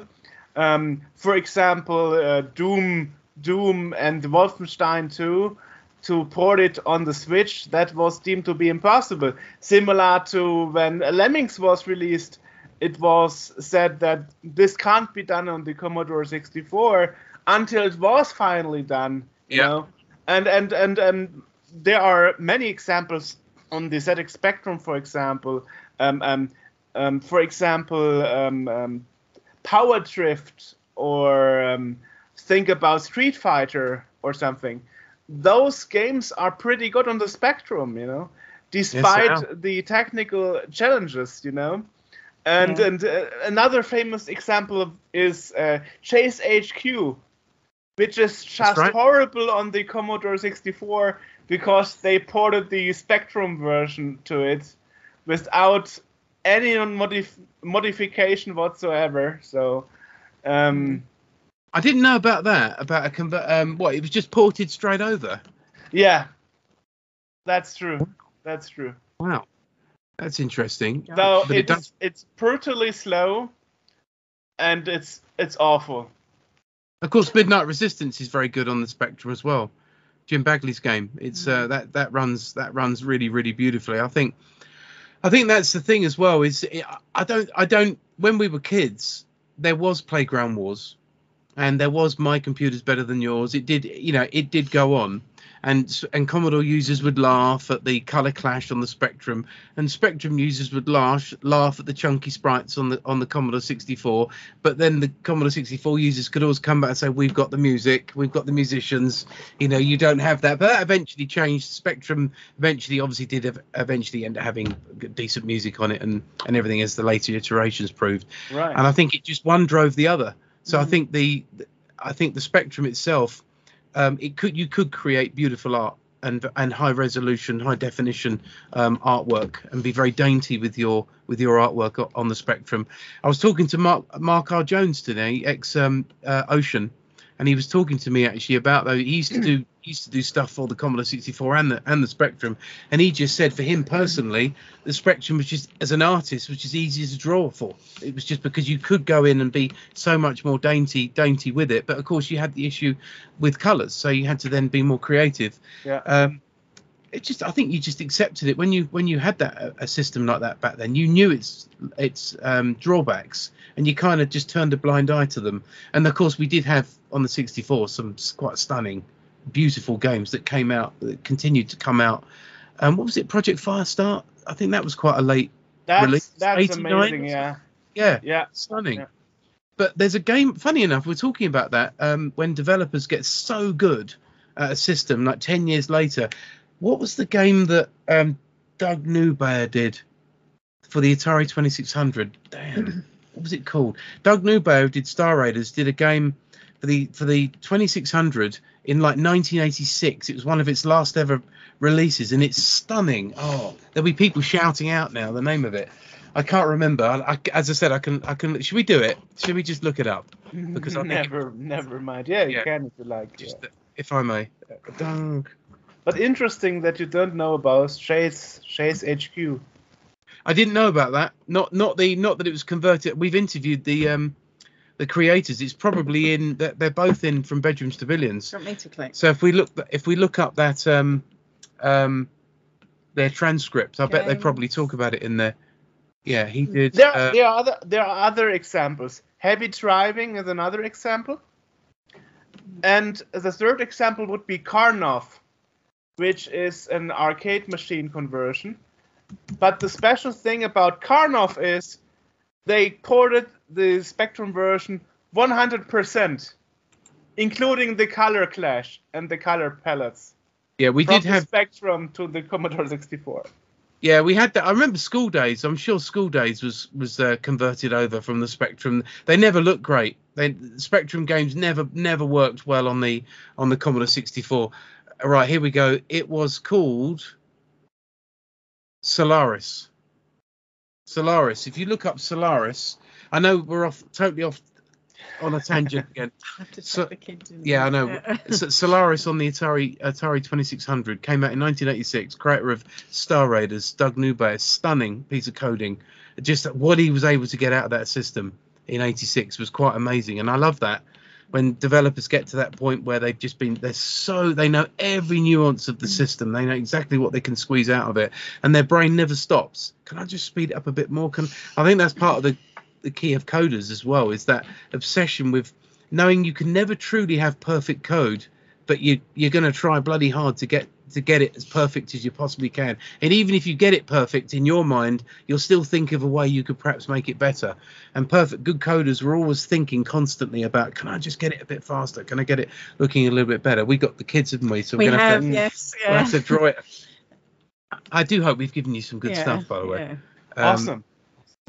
Um, for example, uh, Doom, Doom, and Wolfenstein 2 to port it on the Switch that was deemed to be impossible. Similar to when Lemmings was released, it was said that this can't be done on the Commodore 64 until it was finally done. You Yeah. know, and and and and there are many examples on the ZX Spectrum, for example. Um, um, um, for example, um, um, Power Drift, or um, think about Street Fighter or something. Those games are pretty good on the Spectrum, you know, despite are. the technical challenges, you know. And Yeah. and uh, another famous example of, is uh, Chase HQ, which is just right. horrible on the Commodore 64 because they ported the Spectrum version to it without any modif- modification whatsoever. So, um, I didn't know about that. About a convert. Um, what? It was just ported straight over. yeah, that's true. That's true. Wow, that's interesting. So But it it's does- it's brutally slow, and it's it's awful. Of course, Midnight Resistance is very good on the Spectrum as well. Jim Bagley's game. It's uh, that that runs that runs really really beautifully. I think I think that's the thing as well. Is I don't I don't when we were kids there was Playground Wars, and there was My Computer's Better Than Yours. It did you know it did go on. And, and Commodore users would laugh at the color clash on the Spectrum, and Spectrum users would laugh laugh at the chunky sprites on the on the Commodore 64 but then the Commodore 64 users could always come back and say, "We've got the music, we've got the musicians." You know, you don't have that. But that eventually changed. Spectrum eventually, obviously, did ev- eventually end up having decent music on it and and everything as the later iterations proved. Right. And I think it just one drove the other. So I Mhm. think the, I think the Spectrum itself, um, it could you could create beautiful art. And, and high resolution, high definition um, artwork, and be very dainty with your with your artwork on the spectrum. I was talking to Mark Mark R Jones today, ex um, uh, Ocean, and he was talking to me actually about though he used to do used to do stuff for the Commodore 64 and the and the Spectrum, and he just said for him personally, the Spectrum was just as an artist was just easier to draw for. It was just because you could go in and be so much more dainty dainty with it, but of course you had the issue with colours, so you had to then be more creative. Yeah. Um, it just I think you just accepted it when you when you had that a system like that back then. You knew its its um, drawbacks, and you kind of just turned a blind eye to them. And of course, we did have on the 64 some quite stunning beautiful games that came out, that continued to come out. Um, what was it? Project Firestart. I think that was quite a late. That's Release that's 89 amazing. Yeah, Yeah, yeah. stunning. Yeah. But there's a game. Funny enough, we're talking about that um, when developers get so good at a system, like ten years later. What was the game that um, Doug Neubauer did for the Atari 2600? Damn, what was it called? Doug Neubauer did Star Raiders did a game for the for the 2600 in like 1986. It was one of its last ever releases, and it's stunning. Oh, there'll be people shouting out now the name of it. I can't remember. I, I- as I said, I can. I can. Should we do it? Should we just look it up? Because I never, never mind. Yeah, you Yeah. can if you like. Just, yeah. if I may. But interesting that you don't know about Chase Chase HQ. I didn't know about that. Not not the not that it was converted. We've interviewed the um the creators. It's probably in. They're, they're both in from bedrooms to billions. Do you want me to click? So if we look if we look up that um um their transcript, I bet they probably talk about it in there. Yeah, he did. There, uh, there are other there are other examples. Heavy driving is another example, and the third example would be Karnov, which is an arcade machine conversion. But the special thing about Karnov is they ported the Spectrum version 100%, including the color clash and the color palettes. yeah, we from did the have. Spectrum to the Commodore 64. Yeah, we had that. I remember Skool Daze. I'm sure Skool Daze was was uh, converted over from the Spectrum. They never looked great. They Spectrum games never never worked well on the on the Commodore 64. Right here we go. It was called Solaris. Solaris. If you look up Solaris, I know we're off totally off on a tangent again. I have to So- Yeah, I know. S- Solaris on the Atari Atari 2600 came out in 1986. Creator of Star Raiders, Doug Neubauer, stunning piece of coding. Just what he was able to get out of that system in '86 was quite amazing, and I love that when developers get to that point where they've just been they're so they know every nuance of the mm. system they know exactly what they can squeeze out of it and their brain never stops can i just speed it up a bit more can i think that's part of the the key of coders as well is that obsession with knowing you can never truly have perfect code but you you're going to try bloody hard to get to get it as perfect as you possibly can. And even if you get it perfect in your mind you'll still think of a way you could perhaps make it better. And perfect good coders were always thinking constantly about can i just get it a bit faster? Can i get it looking a little bit better? We got the kids haven't we? So we we're gonna have, have to, yes. we'll have to draw it. I do hope we've given you some good Yeah, stuff by the way. yeah. Um, awesome.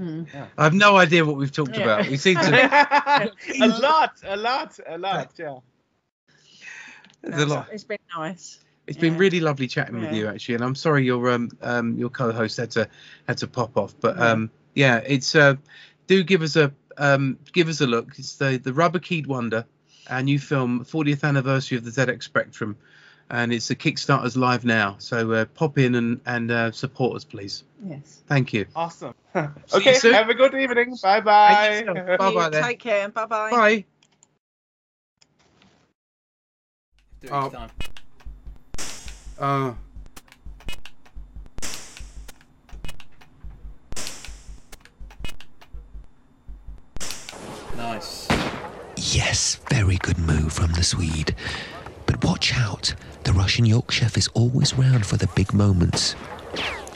Mm. i have no idea what we've talked Yeah. about we seem to a lot, a lot, a lot. Yeah. there's No, a lot It's been nice. It's been really lovely chatting with you actually, and I'm sorry your um um your co-host had to had to pop off, but Yeah. um yeah, it's uh do give us a um give us a look. It's the the Rubber Keyed Wonder, our new film, 40th anniversary of the ZX Spectrum, and it's the Kickstarter's live now. So uh, pop in and and uh, support us, please. Yes. Thank you. Awesome. Okay, you have a good evening. Bye bye. Bye-bye Take care. Bye bye. Bye. Do it Oh. time. Uh, Nice. Yes, very good move from the Swede. But watch out, the Russian York chef is always round for the big moments.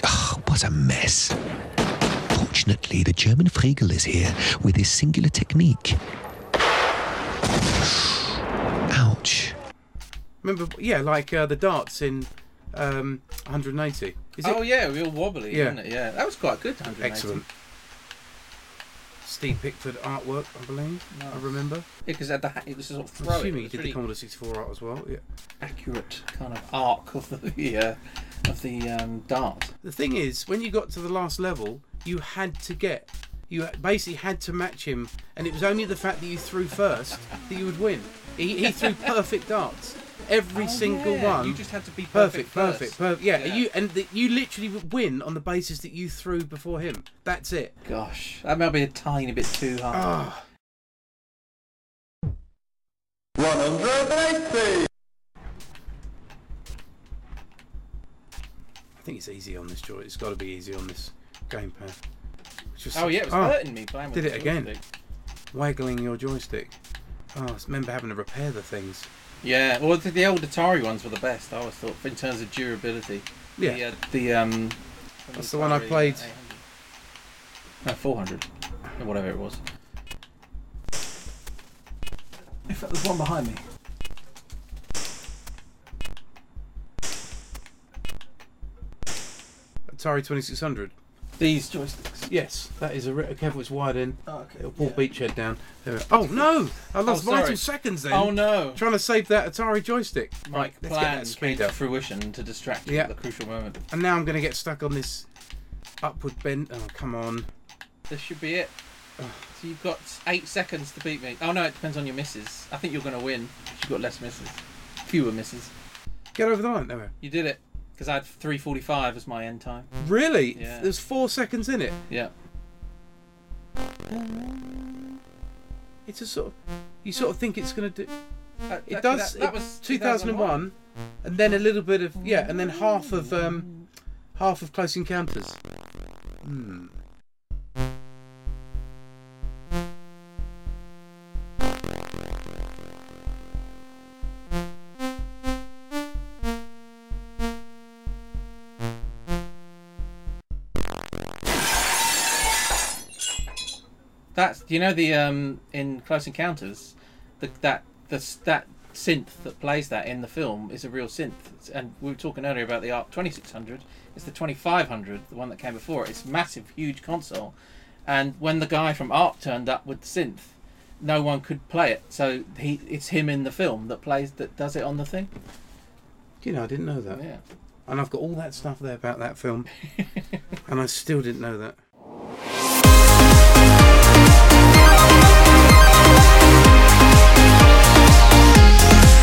Ah, what a mess. Fortunately, the German Friegel is here with his singular technique. Ouch. remember, yeah, like uh, the darts in um 180. Is it oh yeah, real wobbly, Yeah. wasn't it? Yeah, that was quite good. 180. excellent? Steve Pickford artwork, I believe. I remember. Yeah, because it, had the ha- it was a sort of I'm throwing. assuming he did really the Commodore 64 art as well. Yeah. accurate kind of arc of the uh, of the um, dart. The thing is, when you got to the last level, you had to get, you basically had to match him, and it was only the fact that you threw first that you would win. He, he threw perfect darts, every Oh, single yeah, one. You just had to be perfect, perfect, perfect, first. perfect. Yeah, Yeah. you and the, you literally would win on the basis that you threw before him. That's it. Gosh, that might be a tiny bit too hard. Ah. I think it's easy on this joy. It's got to be easy on this gamepad. It's Just, oh yeah, it was Ah, hurting me playing with did the it again. joystick. waggling your joystick. Oh, I remember having to repair the things. Yeah, well, the, the old Atari ones were the best. I always thought, in terms of durability. Yeah. The, uh, the um. That's the one I played. 800. No, 400. Or whatever it was. In fact, there's one behind me. Atari 2600. These joysticks. Yes, that is a re- careful. It's wide in. Oh, okay. It'll pull Beachhead down. There we Oh no! I lost Oh, sorry. vital seconds then. Oh no! Trying to save that Atari joystick. Right, let's get plan that came speed to up. fruition to distract you Yeah. at the crucial moment. And now I'm going to get stuck on this upward bend. Oh come on! This should be it. So you've got eight seconds to beat me. Oh no, it depends on your misses. I think you're going to win. 'cause You've got less misses, fewer misses. Get over the line. There we are. You did it because I had 3:45 as my end time. Really? Yeah. There's four seconds in it. Yeah. It's a sort of. You sort of think it's going to do. That, It that- does. That, that it- was 2001, and then a little bit of yeah, and then half of um, half of Close Encounters. Hmm. You know the um in Close Encounters, the that the that synth that plays that in the film is a real synth. And we were talking earlier about the ARP 2600. It's the 2500, the one that came before it. It's a massive, huge console. And when the guy from ARP turned up with the synth, no one could play it. So he it's him in the film that plays that does it on the thing. You know, I didn't know that. Yeah. And I've got all that stuff there about that film, and I still didn't know that.